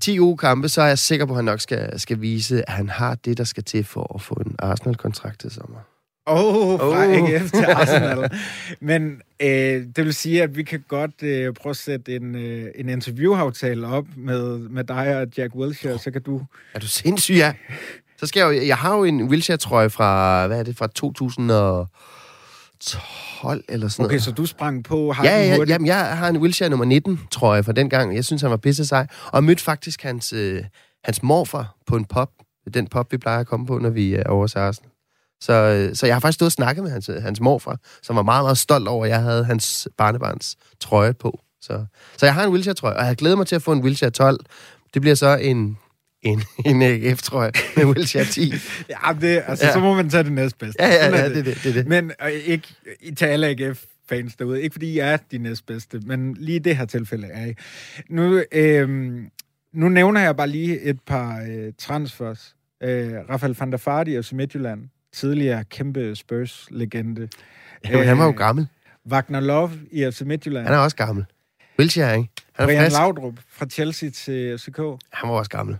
10 uge kampe, så er jeg sikker på, at han nok skal, skal vise, at han har det, der skal til for at få en Arsenal-kontrakt til sommer. Åh, oh, fra oh. AGF til Arsenal. Men øh, det vil sige, at vi kan godt øh, prøve at sætte en, øh, en interviewaftale op med, med dig og Jack Wilshere, så kan du... Er du sindssyg, ja? Så skal jeg jo... Jeg har jo en Wilshere-trøje fra... Hvad er det? Fra 2012 eller sådan okay, noget. så du sprang på har ja, ja, jamen, jeg har en Wilshere nummer 19, tror jeg, fra den gang. Jeg synes, han var pisse sej. Og mødte faktisk hans, øh, hans morfar på en pop. Den pop, vi plejer at komme på, når vi er over Sarsen. Så, øh, så jeg har faktisk stået og snakket med hans, øh, hans morfar, som var meget, meget stolt over, at jeg havde hans barnebarns trøje på. Så, så jeg har en Wilshere-trøje, og jeg glæder mig til at få en Wilshere 12. Det bliver så en en, en AGF, tror jeg, med Wilshere 10. ja, det, altså, ja. så må man tage det næstbedste. Ja, ja, ja, det, det, det, det, det. Men øh, ikke til alle AGF-fans derude. Ikke fordi I er de næstbedste, men lige i det her tilfælde er I. Nu, øh, nu nævner jeg bare lige et par øh, transfers. Øh, Rafael van der Fardi og Midtjylland. Tidligere kæmpe Spurs-legende. Ja, han var jo gammel. Wagner Love i FC Midtjylland. Han er også gammel. Wilshere, ikke? Han er Brian frisk. Laudrup fra Chelsea til FCK. Han var også gammel.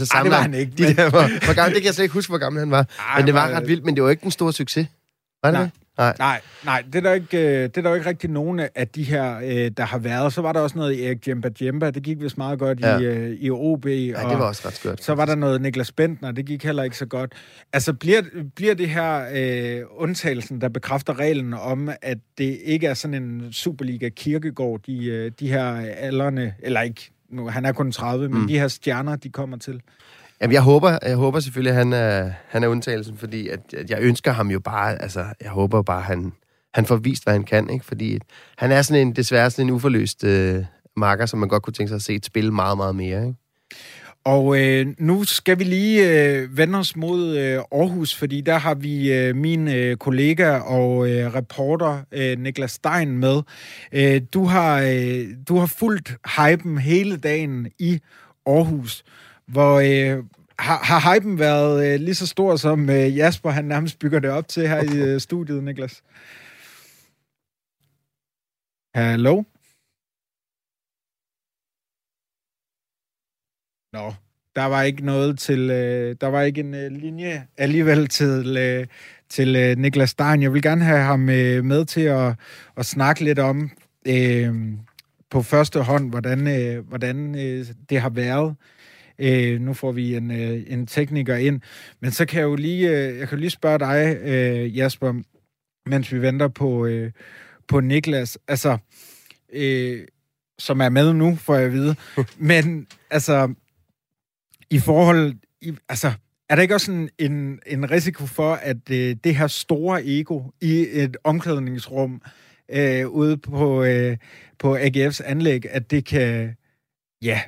Altså Ej, det var han ikke. De men... der, hvor, hvor gammel, det kan jeg slet ikke huske, hvor gammel han var. Ej, men det var ret vildt, men det var ikke en stor succes. Var det nej. det? Nej. nej, nej, det er der ikke, øh, det er der ikke rigtig nogen af de her, øh, der har været. Så var der også noget i Erik Jemba Jemba, det gik vist meget godt ja. i, øh, i OB. Ja, det var også ret skørt. Så var der noget Niklas Bentner, det gik heller ikke så godt. Altså, bliver, bliver det her øh, undtagelsen, der bekræfter reglen om, at det ikke er sådan en Superliga-kirkegård, de, de her alderne, eller ikke, nu, han er kun 30, mm. men de her stjerner, de kommer til? Jamen, jeg håber, jeg håber selvfølgelig, at han er, han er undtagelsen, fordi at, at jeg ønsker ham jo bare, altså, jeg håber bare, at han, han får vist, hvad han kan, ikke? Fordi han er sådan en, desværre sådan en uforløst øh, marker, som man godt kunne tænke sig at se et spil meget, meget mere, ikke? Og øh, nu skal vi lige øh, vende os mod øh, Aarhus, fordi der har vi øh, min øh, kollega og øh, reporter øh, Niklas Stein med. Øh, du, har, øh, du har fulgt hypen hele dagen i Aarhus, hvor øh, har, har hypen været øh, lige så stor, som øh, Jasper han nærmest bygger det op til her i øh, studiet, Niklas? Hallo? Nå, der var ikke noget til, øh, der var ikke en øh, linje alligevel til, øh, til øh, Niklas Stein. Jeg vil gerne have ham øh, med til at, at snakke lidt om øh, på første hånd, hvordan, øh, hvordan øh, det har været. Øh, nu får vi en, øh, en tekniker ind. Men så kan jeg jo lige, øh, jeg kan lige spørge dig, øh, Jasper, mens vi venter på, øh, på Niklas. Altså, øh, som er med nu, får jeg at vide. Men altså, i forhold... I, altså, er der ikke også en, en, en risiko for, at øh, det her store ego i et omklædningsrum øh, ude på, øh, på AGF's anlæg, at det kan... Ja,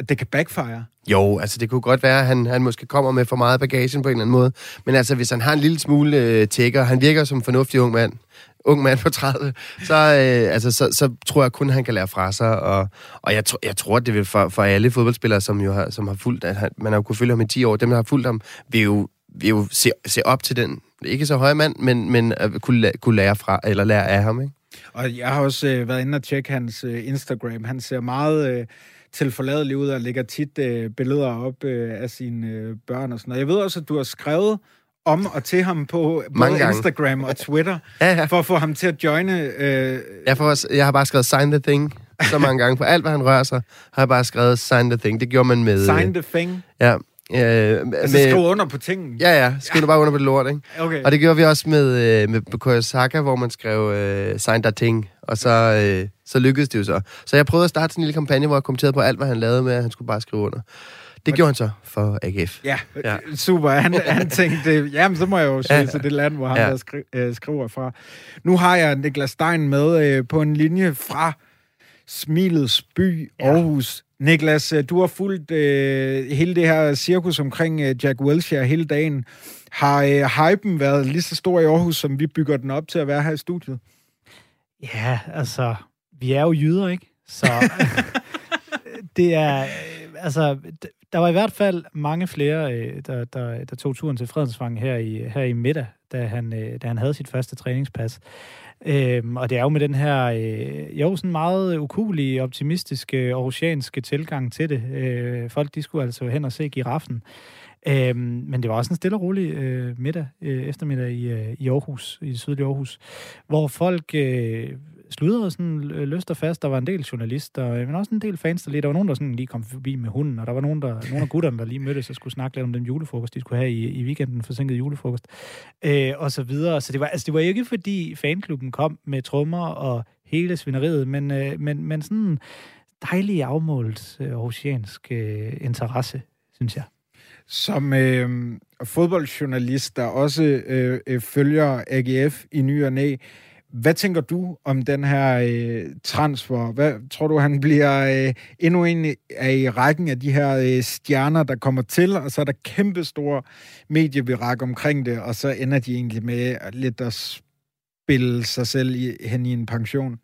at det kan backfire? Jo, altså det kunne godt være, at han, han måske kommer med for meget bagage på en eller anden måde. Men altså, hvis han har en lille smule øh, tækker, han virker som en fornuftig ung mand, ung mand på 30, så, øh, altså, så, så tror jeg kun, han kan lære fra sig. Og, og jeg, tr- jeg tror, det vil for, for alle fodboldspillere, som jo har, som har fulgt, at han, man har kunnet følge ham i 10 år, dem, der har fulgt ham, vil jo, vil jo se, se op til den, ikke så høje mand, men, men kunne, kunne lære fra, eller lære af ham, ikke? Og jeg har også øh, været inde og tjekke hans øh, Instagram. Han ser meget... Øh, tilforladelig ud og lægger tit øh, billeder op øh, af sine øh, børn og sådan noget. Jeg ved også, at du har skrevet om og til ham på Mange både gange. Instagram og Twitter, Ja, ja. for at få ham til at joine. Øh, Jeg, får jeg har bare skrevet sign the thing så mange gange. På alt, hvad han rører sig, har jeg bare skrevet sign the thing. Det gjorde man med... sign the thing. Ja. Øh, Altså med, skrive under på tingene. Ja, ja. Skriv ja. bare under på det lort, ikke? Okay. Og det gjorde vi også med, øh, med Bukoya Saka, hvor man skrev øh, sign the thing. Og så, øh, så lykkedes det jo så. Så jeg prøvede at starte sådan en lille kampagne, hvor jeg kommenterede på alt, hvad han lavede med, at han skulle bare skrive under. Det gjorde han så for AGF. Ja, Ja. ja. super. Han, han tænkte, jamen så må jeg jo søge Ja. til det land, hvor han Ja. ja. skri, øh, skriver fra. Nu har jeg Niklas Stein med øh, på en linje fra Smilets by, Aarhus. Niklas, øh, du har fulgt øh, hele det her cirkus omkring øh, Jack Wilshere hele dagen. Har øh, hypen været lige så stor i Aarhus, som vi bygger den op til at være her i studiet? Ja, altså, vi er jo jyder, ikke? Så det er, altså, der var i hvert fald mange flere, øh, der, der, der tog turen til Fredensvang her i, her i middag, da han, øh, da han havde sit første træningspas. Øhm, og det er jo med den her, øh, jo, sådan meget ukulige, optimistiske, aarhusianske tilgang til det. Øh, folk, de skulle altså hen og se giraffen. Øhm, men det var også en stille og rolig øh, middag, øh, eftermiddag i, øh, i Aarhus, i sydlige Aarhus, hvor folk øh, sludrede sådan øh, løst og fast. Der var en del journalister, øh, men også en del fans, der lige, der var nogen, der sådan lige kom forbi med hunden, og der var nogen, der, nogle af gutterne, der lige mødtes og skulle snakke lidt om den julefrokost, de skulle have i, i weekenden, forsinket julefrokost, øh, og så videre. Så det var, altså, det var ikke, fordi fanklubben kom med trommer og hele svineriet, men, øh, men, men sådan dejlig afmålt øh, oceansk øh, interesse, synes jeg. Som øh, fodboldjournalist, der også øh, øh, følger AGF i ny og næ, hvad tænker du om den her øh, transfer? Hvad tror du, han bliver øh, endnu en af i rækken af de her øh, stjerner, der kommer til, og så er der kæmpe store medievirak omkring det, og så ender de egentlig med lidt at spille sig selv i, hen i en pension?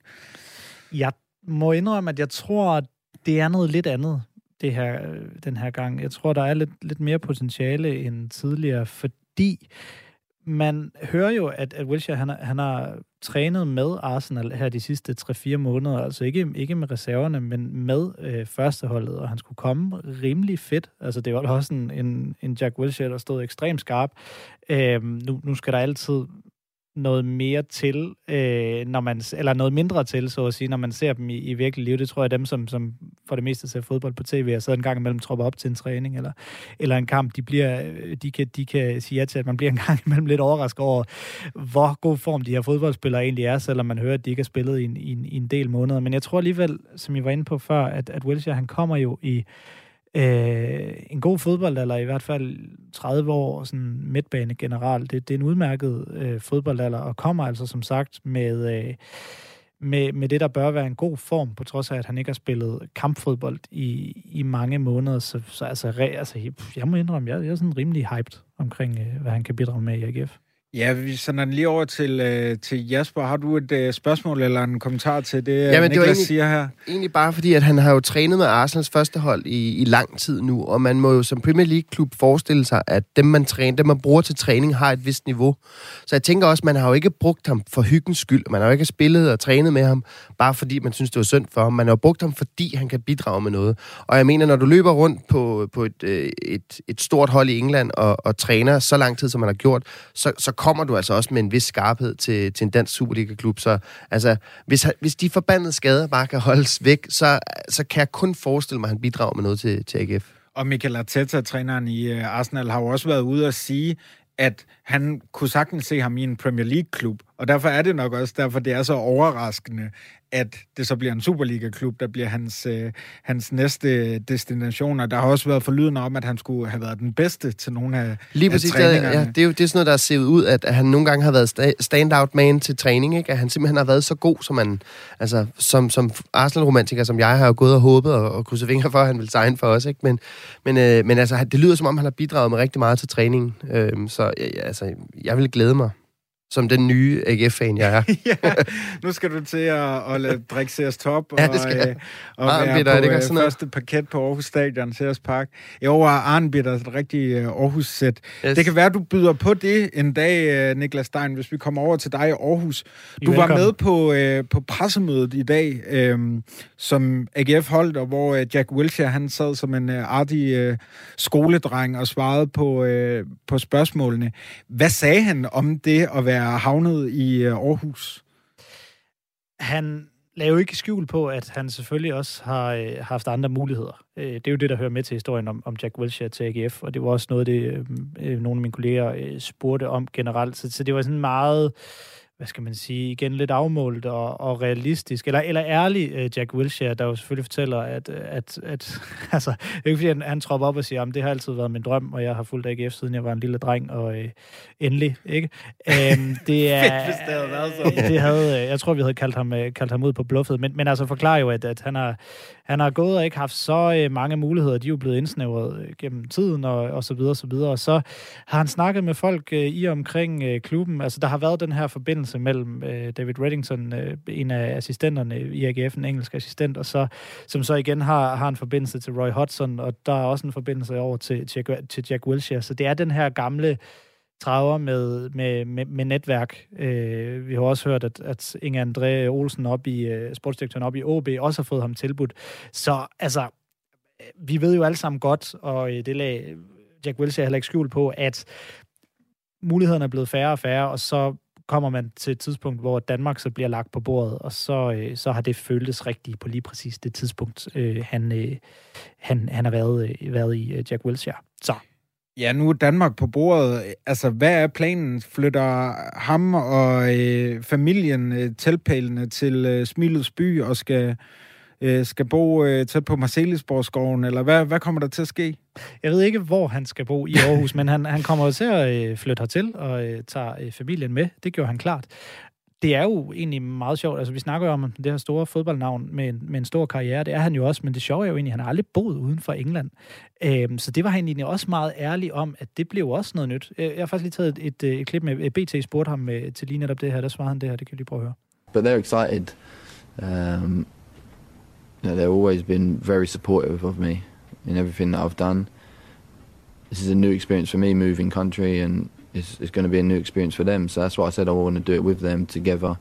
Jeg må indrømme, at jeg tror, at det er noget lidt andet det her, øh, den her gang. Jeg tror, der er lidt, lidt mere potentiale end tidligere, fordi man hører jo, at, at Wilshere, han, han har trænet med Arsenal her de sidste 3-4 måneder, altså ikke, ikke med reserverne, men med øh, førsteholdet, og han skulle komme rimelig fedt. Altså det var også en, en, en Jack Wilshere, der stod ekstremt skarp. Øh, nu, nu skal der altid noget mere til, øh, når man, eller noget mindre til, så at sige, når man ser dem i, i virkelig liv. Det tror jeg, dem, som, som for det meste ser fodbold på tv, og så en gang imellem tropper op til en træning eller, eller en kamp, de, bliver, øh, de, kan, de kan sige ja til, at man bliver en gang imellem lidt overrasket over, hvor god form de her fodboldspillere egentlig er, selvom man hører, at de ikke har spillet i en, i en, i en del måneder. Men jeg tror alligevel, som jeg var inde på før, at, at Wilshere, han kommer jo i øh, en god fodbold, eller i hvert fald 30 år sådan midtbane generelt. Det, det er en udmærket øh, fodboldalder, og kommer altså som sagt med... Øh, med, med det, der bør være en god form, på trods af, at han ikke har spillet kampfodbold i, i mange måneder. Så, så altså, re, altså, jeg må indrømme, jeg, jeg er sådan rimelig hyped omkring, øh, hvad han kan bidrage med i AGF. Ja, vi sender den lige over til, øh, til Jasper. Har du et øh, spørgsmål eller en kommentar til det, ja, men Niklas det egentlig, siger her? Egentlig bare fordi, at han har jo trænet med Arsenals første hold i, i lang tid nu, og man må jo som Premier League-klub forestille sig, at dem man, træner, dem, man bruger til træning, har et vist niveau. Så jeg tænker også, man har jo ikke brugt ham for hyggens skyld. Man har jo ikke spillet og trænet med ham, bare fordi man synes, det var synd for ham. Man har jo brugt ham, fordi han kan bidrage med noget. Og jeg mener, når du løber rundt på, på et, øh, et, et stort hold i England og, og træner så lang tid, som man har gjort, så, så kommer du altså også med en vis skarphed til, til en dansk Superliga-klub. Så altså, hvis, hvis de forbandede skader bare kan holdes væk, så, så kan jeg kun forestille mig, at han bidrager med noget til, til AGF. Og Michael Arteta, træneren i øh, Arsenal, har jo også været ude at sige, at han kunne sagtens se ham i en Premier League-klub. Og derfor er det nok også derfor, det er så overraskende, at det så bliver en Superliga-klub, der bliver hans, øh, hans næste destination. Og der har også været forlydende om, at han skulle have været den bedste til nogle af Lige præcis, af det, ja, det er jo det er sådan noget, der er set ud, at, at han nogle gange har været standout man til træning, ikke? at han simpelthen har været så god, som man, altså, som, som Arsenal-romantiker, som jeg har jo gået og håbet og, og krydset fingre for, at han vil signe for os. Ikke? Men, men, øh, men altså, det lyder som om, han har bidraget med rigtig meget til træningen. Øh, så ja, altså, jeg vil glæde mig som den nye AGF-fan, jeg er. ja, nu skal du til at, at lade drikke Sears Top og, ja, det skal jeg. og være på det sådan første parket på Aarhus Stadion, Sears Park. Jo, og Arnbitter er et rigtig Aarhus-sæt. Yes. Det kan være, du byder på det en dag, Niklas Stein, hvis vi kommer over til dig i Aarhus. Du var med på, på pressemødet i dag, øhm, som AGF holdt, og hvor Jack Wilshere, han sad som en artig øh, skoledreng og svarede på, øh, på spørgsmålene. Hvad sagde han om det at være er havnet i øh, Aarhus? Han laver jo ikke skjul på, at han selvfølgelig også har øh, haft andre muligheder. Øh, det er jo det, der hører med til historien om, om Jack Wilshere til AGF, og det var også noget, det øh, øh, nogle af mine kolleger øh, spurgte om generelt. Så, så det var sådan meget... Øh, hvad skal man sige, igen lidt afmålt og, og realistisk, eller, eller ærlig uh, Jack Wilshere, der jo selvfølgelig fortæller, at, at, at altså, det er ikke fordi, han, han tropper op og siger, at det har altid været min drøm, og jeg har fulgt AGF, siden jeg var en lille dreng, og uh, endelig, ikke? Um, det er... Fedt, det havde været så. det havde, jeg tror, vi havde kaldt ham, kaldt ham ud på bluffet, men, men altså forklarer jo, at, at han har, han har gået og ikke haft så øh, mange muligheder, de er jo blevet indsnævret øh, gennem tiden, og, og så videre, og så videre, og så har han snakket med folk uh, i omkring klubben, altså der har været den her forbindelse mellem øh, David Reddington, øh, en af assistenterne i AGF, en engelsk assistent, og så, som så igen har, har en forbindelse til Roy Hodgson, og der er også en forbindelse over til, til, til Jack Wilshere. Så det er den her gamle traver med, med, med, med netværk. Øh, vi har også hørt, at, at Inge André Olsen op i, øh, sportsdirektøren op i OB, også har fået ham tilbudt. Så altså, øh, vi ved jo alle sammen godt, og øh, det lag Jack Wilshere heller ikke skjul på, at mulighederne er blevet færre og færre, og så kommer man til et tidspunkt, hvor Danmark så bliver lagt på bordet, og så, øh, så har det føltes rigtigt på lige præcis det tidspunkt, øh, han, øh, han, han har været, øh, været i øh, Jack Wilshere. Så. Ja, nu er Danmark på bordet. Altså, hvad er planen? Flytter ham og øh, familien øh, tilpælende til øh, Smilets by og skal øh, skal bo øh, tæt på Marcelisborgskoven, eller hvad, hvad kommer der til at ske? Jeg ved ikke, hvor han skal bo i Aarhus, men han, han kommer til at øh, flytte hertil og øh, tager øh, familien med. Det gjorde han klart. Det er jo egentlig meget sjovt. Altså, vi snakker jo om det her store fodboldnavn med en, med en stor karriere. Det er han jo også, men det sjove er jo egentlig, at han har aldrig boet uden for England. Øhm, så det var han egentlig også meget ærlig om, at det blev også noget nyt. Øh, jeg har faktisk lige taget et, et, øh, et klip med øh, BT spurgte ham med, til lige netop det her. Der svarede han det her. Det kan vi lige prøve at høre. But they're excited. Um, you know, they've always been very supportive of me in everything that I've done. This is a new experience for me, moving country, and it's, going to be a new experience for them. So that's why I said I want to do it with them together.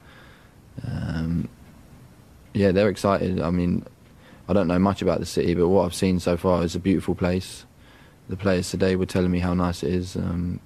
Um, yeah, they're excited. I mean, I don't know much about the city, but what I've seen so far is a beautiful place. The players today were telling me how nice it is. Um,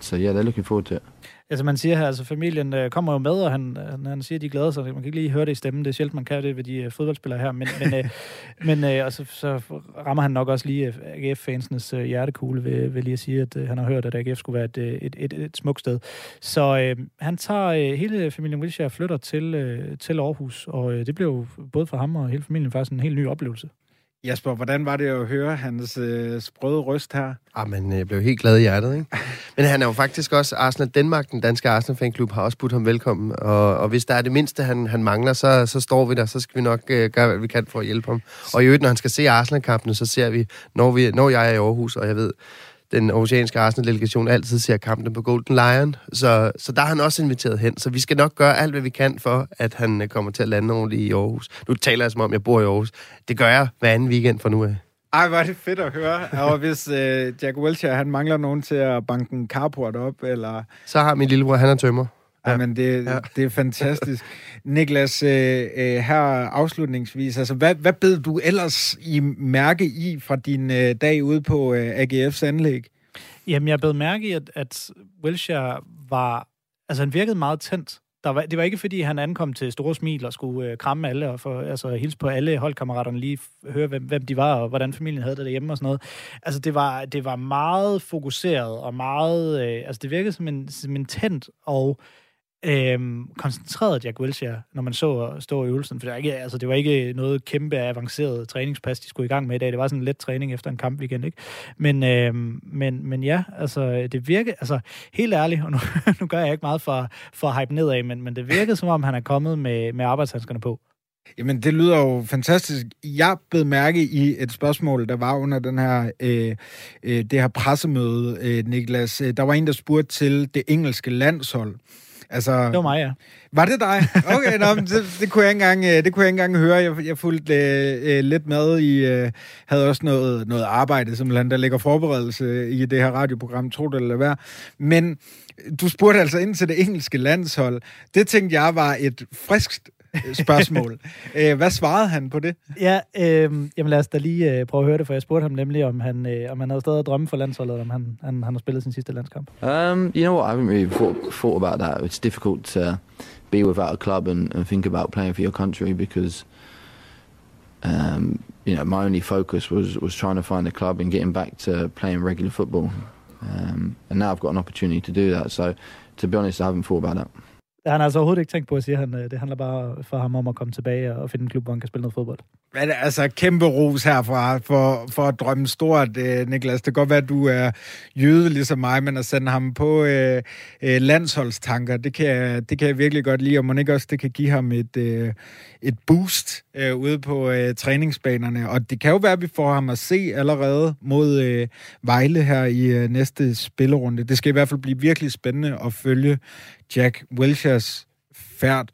so yeah, they're looking forward to it. Altså man siger her, altså familien øh, kommer jo med, og han, han, han siger, at de glæder sig. Man kan ikke lige høre det i stemmen. Det er sjældent, man kan det ved de øh, fodboldspillere her. Men, men, øh, men øh, og så, så rammer han nok også lige øh, AGF-fansenes øh, hjertekugle ved, ved lige at sige, at øh, han har hørt, at AGF skulle være et, øh, et, et, et smukt sted. Så øh, han tager øh, hele familien Wilshere flytter til, øh, til Aarhus, og øh, det blev både for ham og hele familien faktisk en helt ny oplevelse. Jasper, hvordan var det at høre hans øh, sprøde røst her? Ah, men jeg blev helt glad i hjertet, ikke? Men han er jo faktisk også Arsenal Danmark, den danske Arsenal-fanklub, har også budt ham velkommen. Og, og hvis der er det mindste, han, han mangler, så, så står vi der. Så skal vi nok øh, gøre, hvad vi kan for at hjælpe ham. Og i øvrigt, når han skal se Arsenal-kampene, så ser vi når, vi, når jeg er i Aarhus, og jeg ved, den oceanske Arsenal-delegation altid ser kampene på Golden Lion. Så, så der er han også inviteret hen. Så vi skal nok gøre alt, hvad vi kan for, at han øh, kommer til at lande ordentligt i Aarhus. Nu taler jeg som om, jeg bor i Aarhus. Det gør jeg hver anden weekend for nu af. Ej, hvor er det fedt at høre. Og hvis øh, Jack Wilshere, han mangler nogen til at banke en carport op, eller... Så har min lillebror, han er tømmer. Ja. men det, ja. det er fantastisk. Niklas, øh, øh, her afslutningsvis, altså, hvad, hvad bed du ellers i mærke i fra din øh, dag ude på øh, AGF's anlæg? Jamen, jeg bed mærke i, at, at Wilshere var... Altså, han virkede meget tændt. Der var, det var ikke, fordi han ankom til store smil og skulle øh, kramme alle og for, altså, hilse på alle holdkammeraterne, lige høre, hvem, hvem de var og hvordan familien havde det derhjemme og sådan noget. Altså, det var, det var meget fokuseret og meget... Øh, altså, det virkede som en, som en tændt og øhm, koncentreret Jack Wilshere, når man så stå i øvelsen. For det var, ikke, altså, det var ikke noget kæmpe avanceret træningspas, de skulle i gang med i dag. Det var sådan en let træning efter en kamp weekend, Ikke? Men, øhm, men, men ja, altså, det virkede, altså helt ærligt, og nu, nu gør jeg ikke meget for, for at hype nedad, men, men det virkede som om, han er kommet med, med arbejdshandskerne på. Jamen, det lyder jo fantastisk. Jeg blev mærke i et spørgsmål, der var under den her, øh, øh, det her pressemøde, øh, Niklas. Der var en, der spurgte til det engelske landshold. Altså, det var mig, ja. Var det dig? Okay, nå, det, det, kunne jeg ikke engang, øh, det kunne jeg ikke engang høre. Jeg, jeg fulgte øh, lidt med i... Øh, havde også noget, noget arbejde, simpelthen, der ligger forberedelse i det her radioprogram, tro det eller hvad. Men du spurgte altså ind til det engelske landshold. Det tænkte jeg var et friskt spørgsmål. Øh, hvad svarede han på det? Ja, øh, jamen lad os da lige øh, prøve at høre det, for jeg spurgte ham nemlig, om han, øh, om han havde stadig drømme for landsholdet, om han, han, han har spillet sin sidste landskamp. Um, you know what, I haven't really thought, thought about that. It's difficult to be without a club and, and think about playing for your country because um, you know, my only focus was, was trying to find a club and getting back to playing regular football. Um, and now I've got an opportunity to do that. So, to be honest, I haven't thought about that. Han har altså overhovedet ikke tænkt på at sige, han, øh, det handler bare for ham om at komme tilbage og finde en klub, hvor han kan spille noget fodbold. Men altså, kæmpe ros herfra for, for at drømme stort, øh, Niklas. Det kan godt være, at du er jøde ligesom mig, men at sende ham på øh, øh, landsholdstanker, det kan, jeg, det kan jeg virkelig godt lide, og man ikke også det kan give ham et, øh, et boost øh, ude på øh, træningsbanerne. Og det kan jo være, at vi får ham at se allerede mod øh, Vejle her i øh, næste spillerunde. Det skal i hvert fald blive virkelig spændende at følge Jack Wilshers færd.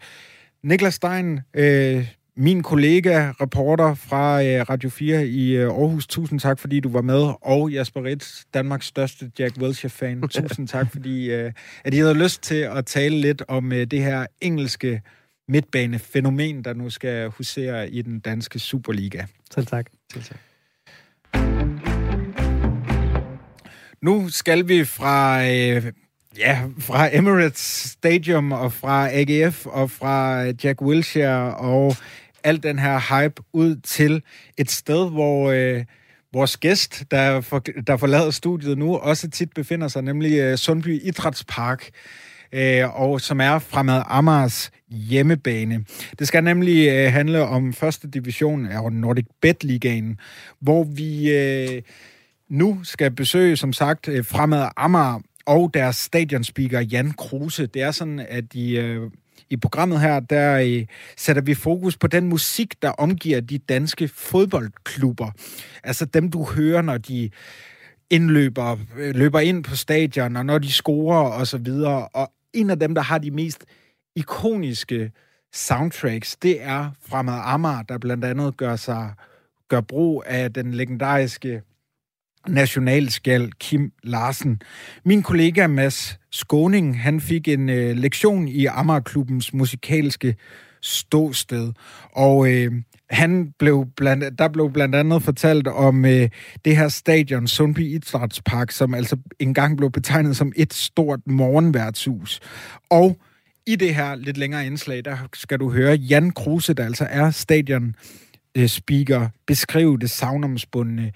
Niklas Stein, øh, min kollega, reporter fra øh, Radio 4 i øh, Aarhus, tusind tak, fordi du var med. Og Jasper Ritz, Danmarks største Jack Wilshere-fan, tusind tak, fordi øh, at I havde lyst til at tale lidt om øh, det her engelske midtbanefænomen, der nu skal husere i den danske Superliga. Selv tak. Selv tak. Nu skal vi fra øh, Ja, fra Emirates Stadium og fra AGF og fra øh, Jack Wilshere og al den her hype ud til et sted, hvor øh, vores gæst, der, for, der forlader studiet nu, også tit befinder sig, nemlig øh, Sundby Idrætspark, øh, og som er fremad Amars hjemmebane. Det skal nemlig øh, handle om første division af Nordic Bet Ligaen, hvor vi øh, nu skal besøge, som sagt, øh, fremad Amager, og deres stadionspeaker Jan Kruse. Det er sådan, at i, øh, i programmet her, der øh, sætter vi fokus på den musik, der omgiver de danske fodboldklubber. Altså dem, du hører, når de indløber, øh, løber ind på stadion, og når de scorer og så videre. Og en af dem, der har de mest ikoniske soundtracks, det er Fremad Amager, der blandt andet gør sig gør brug af den legendariske nationalskal Kim Larsen. Min kollega Mads Skåning, han fik en øh, lektion i Amagerklubbens musikalske ståsted, og øh, han blev blandt, der blev blandt andet fortalt om øh, det her stadion, Sundby Idrætspark, som altså engang blev betegnet som et stort morgenværtshus. Og i det her lidt længere indslag, der skal du høre Jan Kruse, der altså er stadion øh, speaker, beskrive det savnomsbundne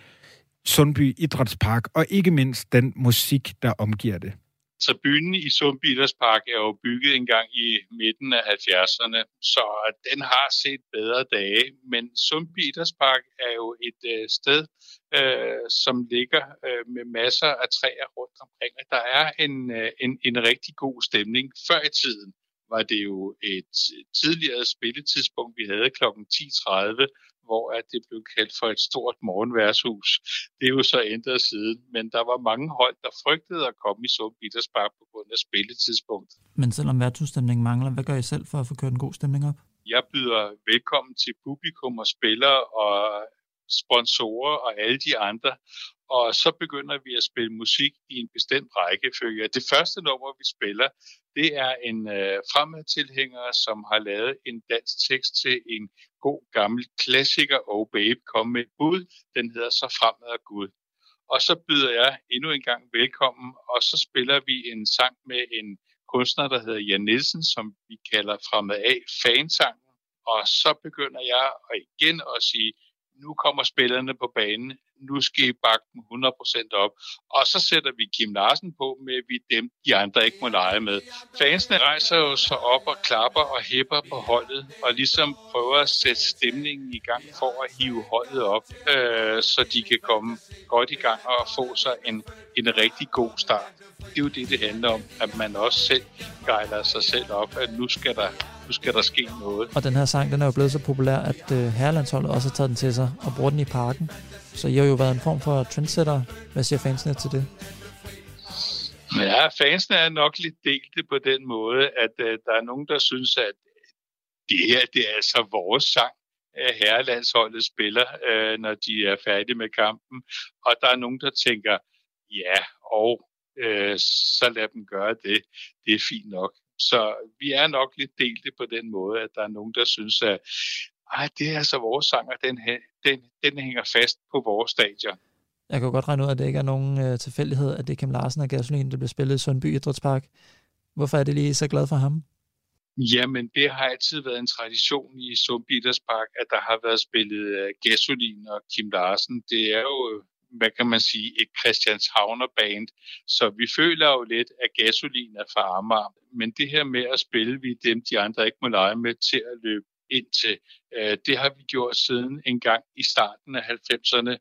Sundby Idrætspark, og ikke mindst den musik, der omgiver det. Så byen i Sundby Idrætspark er jo bygget engang i midten af 70'erne, så den har set bedre dage. Men Sundby Idrætspark er jo et øh, sted, øh, som ligger øh, med masser af træer rundt omkring. Der er en, øh, en, en rigtig god stemning. Før i tiden var det jo et tidligere spilletidspunkt, vi havde kl. 10.30, hvor at det blev kaldt for et stort morgenværshus. Det er jo så ændret siden, men der var mange hold, der frygtede at komme i Sund Petersburg på grund af spilletidspunkt. Men selvom værtshusstemningen mangler, hvad gør I selv for at få kørt en god stemning op? Jeg byder velkommen til publikum og spillere og sponsorer og alle de andre, og så begynder vi at spille musik i en bestemt rækkefølge. Det første nummer, vi spiller, det er en øh, fremadtilhænger, som har lavet en dansk tekst til en god gammel klassiker, Oh Babe, kom med et bud. Den hedder Så fremad af Gud. Og så byder jeg endnu en gang velkommen, og så spiller vi en sang med en kunstner, der hedder Jan Nielsen, som vi kalder Fremad af fansangen. Og så begynder jeg igen at sige, nu kommer spillerne på banen, nu skal I bakke den 100% op. Og så sætter vi Kim Larsen på med, vi dem, de andre ikke må lege med. Fansene rejser jo så op og klapper og hæpper på holdet, og ligesom prøver at sætte stemningen i gang for at hive holdet op, øh, så de kan komme godt i gang og få sig en, en rigtig god start. Det er jo det, det handler om, at man også selv gejler sig selv op, at nu skal der nu skal der ske noget. Og den her sang, den er jo blevet så populær, at øh, herrelandsholdet også har taget den til sig og bruger den i parken. Så I har jo været en form for trendsetter. Hvad siger fansene til det? Ja, fansene er nok lidt delte på den måde, at øh, der er nogen, der synes, at det her det er altså vores sang, at herrelandsholdet spiller, øh, når de er færdige med kampen. Og der er nogen, der tænker, ja, og øh, så lad dem gøre det. Det er fint nok. Så vi er nok lidt delte på den måde, at der er nogen, der synes, at ej, det er altså vores sang, og den, den, den hænger fast på vores stadion. Jeg kan godt regne ud, at det ikke er nogen øh, tilfældighed, at det er Kim Larsen og Gasolin, der bliver spillet i Sundby Idrætspark. Hvorfor er det lige så glad for ham? Jamen, det har altid været en tradition i Sundby Idrætspark, at der har været spillet uh, Gasolin og Kim Larsen. Det er jo hvad kan man sige, et Christianshavner band. Så vi føler jo lidt, at gasolin er for Amager. Men det her med at spille vi dem, de andre ikke må lege med, til at løbe ind til. Øh, det har vi gjort siden en gang i starten af 90'erne,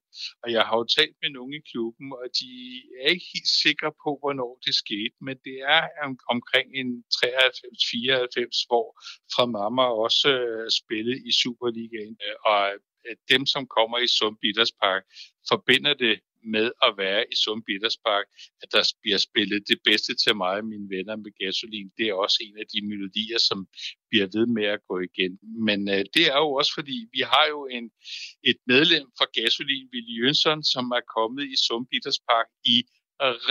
og jeg har jo talt med nogle i klubben, og de er ikke helt sikre på, hvornår det skete, men det er omkring en 93-94, hvor fra mamma også øh, spillede i Superligaen, øh, og Øh, dem, som kommer i Sund Park, forbinder det med at være i Sund Park, at der bliver spillet det bedste til mig og mine venner med gasolin. Det er også en af de melodier, som bliver ved med at gå igen. Men øh, det er jo også fordi, vi har jo en, et medlem fra gasolin, Willy Jønsson, som er kommet i Sund Park i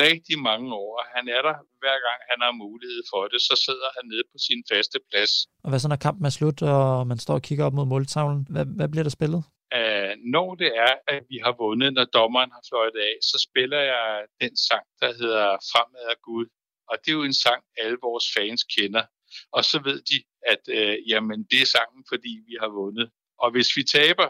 rigtig mange år. Han er der hver gang, han har mulighed for det. Så sidder han nede på sin faste plads. Og hvad så, når kampen er slut, og man står og kigger op mod måltavlen? Hvad, hvad bliver der spillet? Uh, når det er, at vi har vundet, når dommeren har fløjtet af, så spiller jeg den sang, der hedder Fremad af Gud. Og det er jo en sang, alle vores fans kender. Og så ved de, at uh, jamen, det er sangen, fordi vi har vundet. Og hvis vi taber,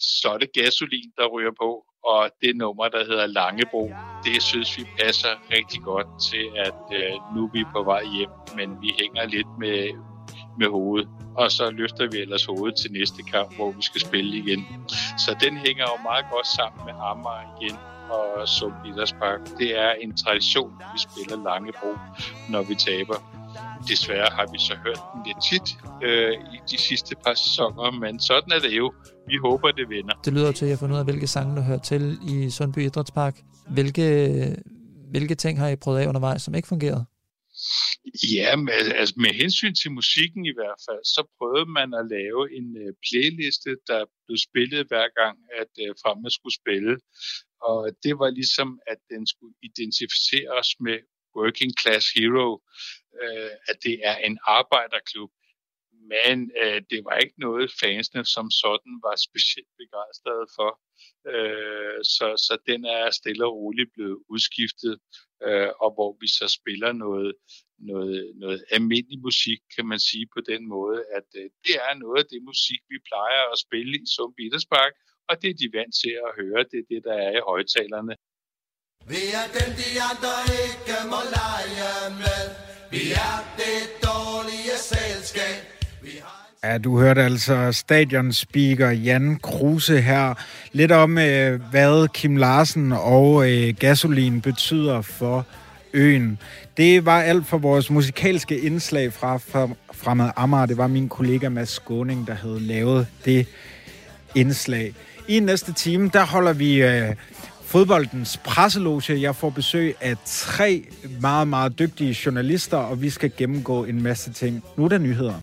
så er det gasolin, der ryger på, og det nummer, der hedder Langebro, det synes vi passer rigtig godt til, at øh, nu er vi på vej hjem, men vi hænger lidt med, med hovedet, og så løfter vi ellers hovedet til næste kamp, hvor vi skal spille igen. Så den hænger jo meget godt sammen med Amager igen og Sund Park. Det er en tradition, at vi spiller Langebro, når vi taber. Desværre har vi så hørt den lidt tit øh, i de sidste par sæsoner, men sådan er det jo. Vi håber, det vinder. Det lyder til, at jeg har fundet ud af, hvilke sange, der hører til i Sundby Idrætspark. Hvilke, hvilke ting har I prøvet af undervejs, som ikke fungerede? Ja, med, altså med hensyn til musikken i hvert fald, så prøvede man at lave en uh, playliste, der blev spillet hver gang, at uh, fremme skulle spille. Og det var ligesom, at den skulle identificere os med Working Class Hero, øh, at det er en arbejderklub men øh, det var ikke noget, fansene som sådan var specielt begejstrede for. Øh, så, så den er stille og roligt blevet udskiftet, øh, og hvor vi så spiller noget, noget, noget almindelig musik, kan man sige på den måde, at øh, det er noget af det musik, vi plejer at spille i som Peterspark, og det er de vant til at høre, det er det, der er i højtalerne. Vi er dem, de andre ikke må lege med. Vi er det dårlige selskab. Vi har Ja, du hørte altså stadionspeaker Jan Kruse her. Lidt om, øh, hvad Kim Larsen og øh, gasolin betyder for øen. Det var alt for vores musikalske indslag fra fra- Fremad Amager. Det var min kollega Mads Skåning, der havde lavet det indslag. I næste time, der holder vi øh, fodboldens presseloge. Jeg får besøg af tre meget, meget dygtige journalister, og vi skal gennemgå en masse ting. Nu er der nyheder.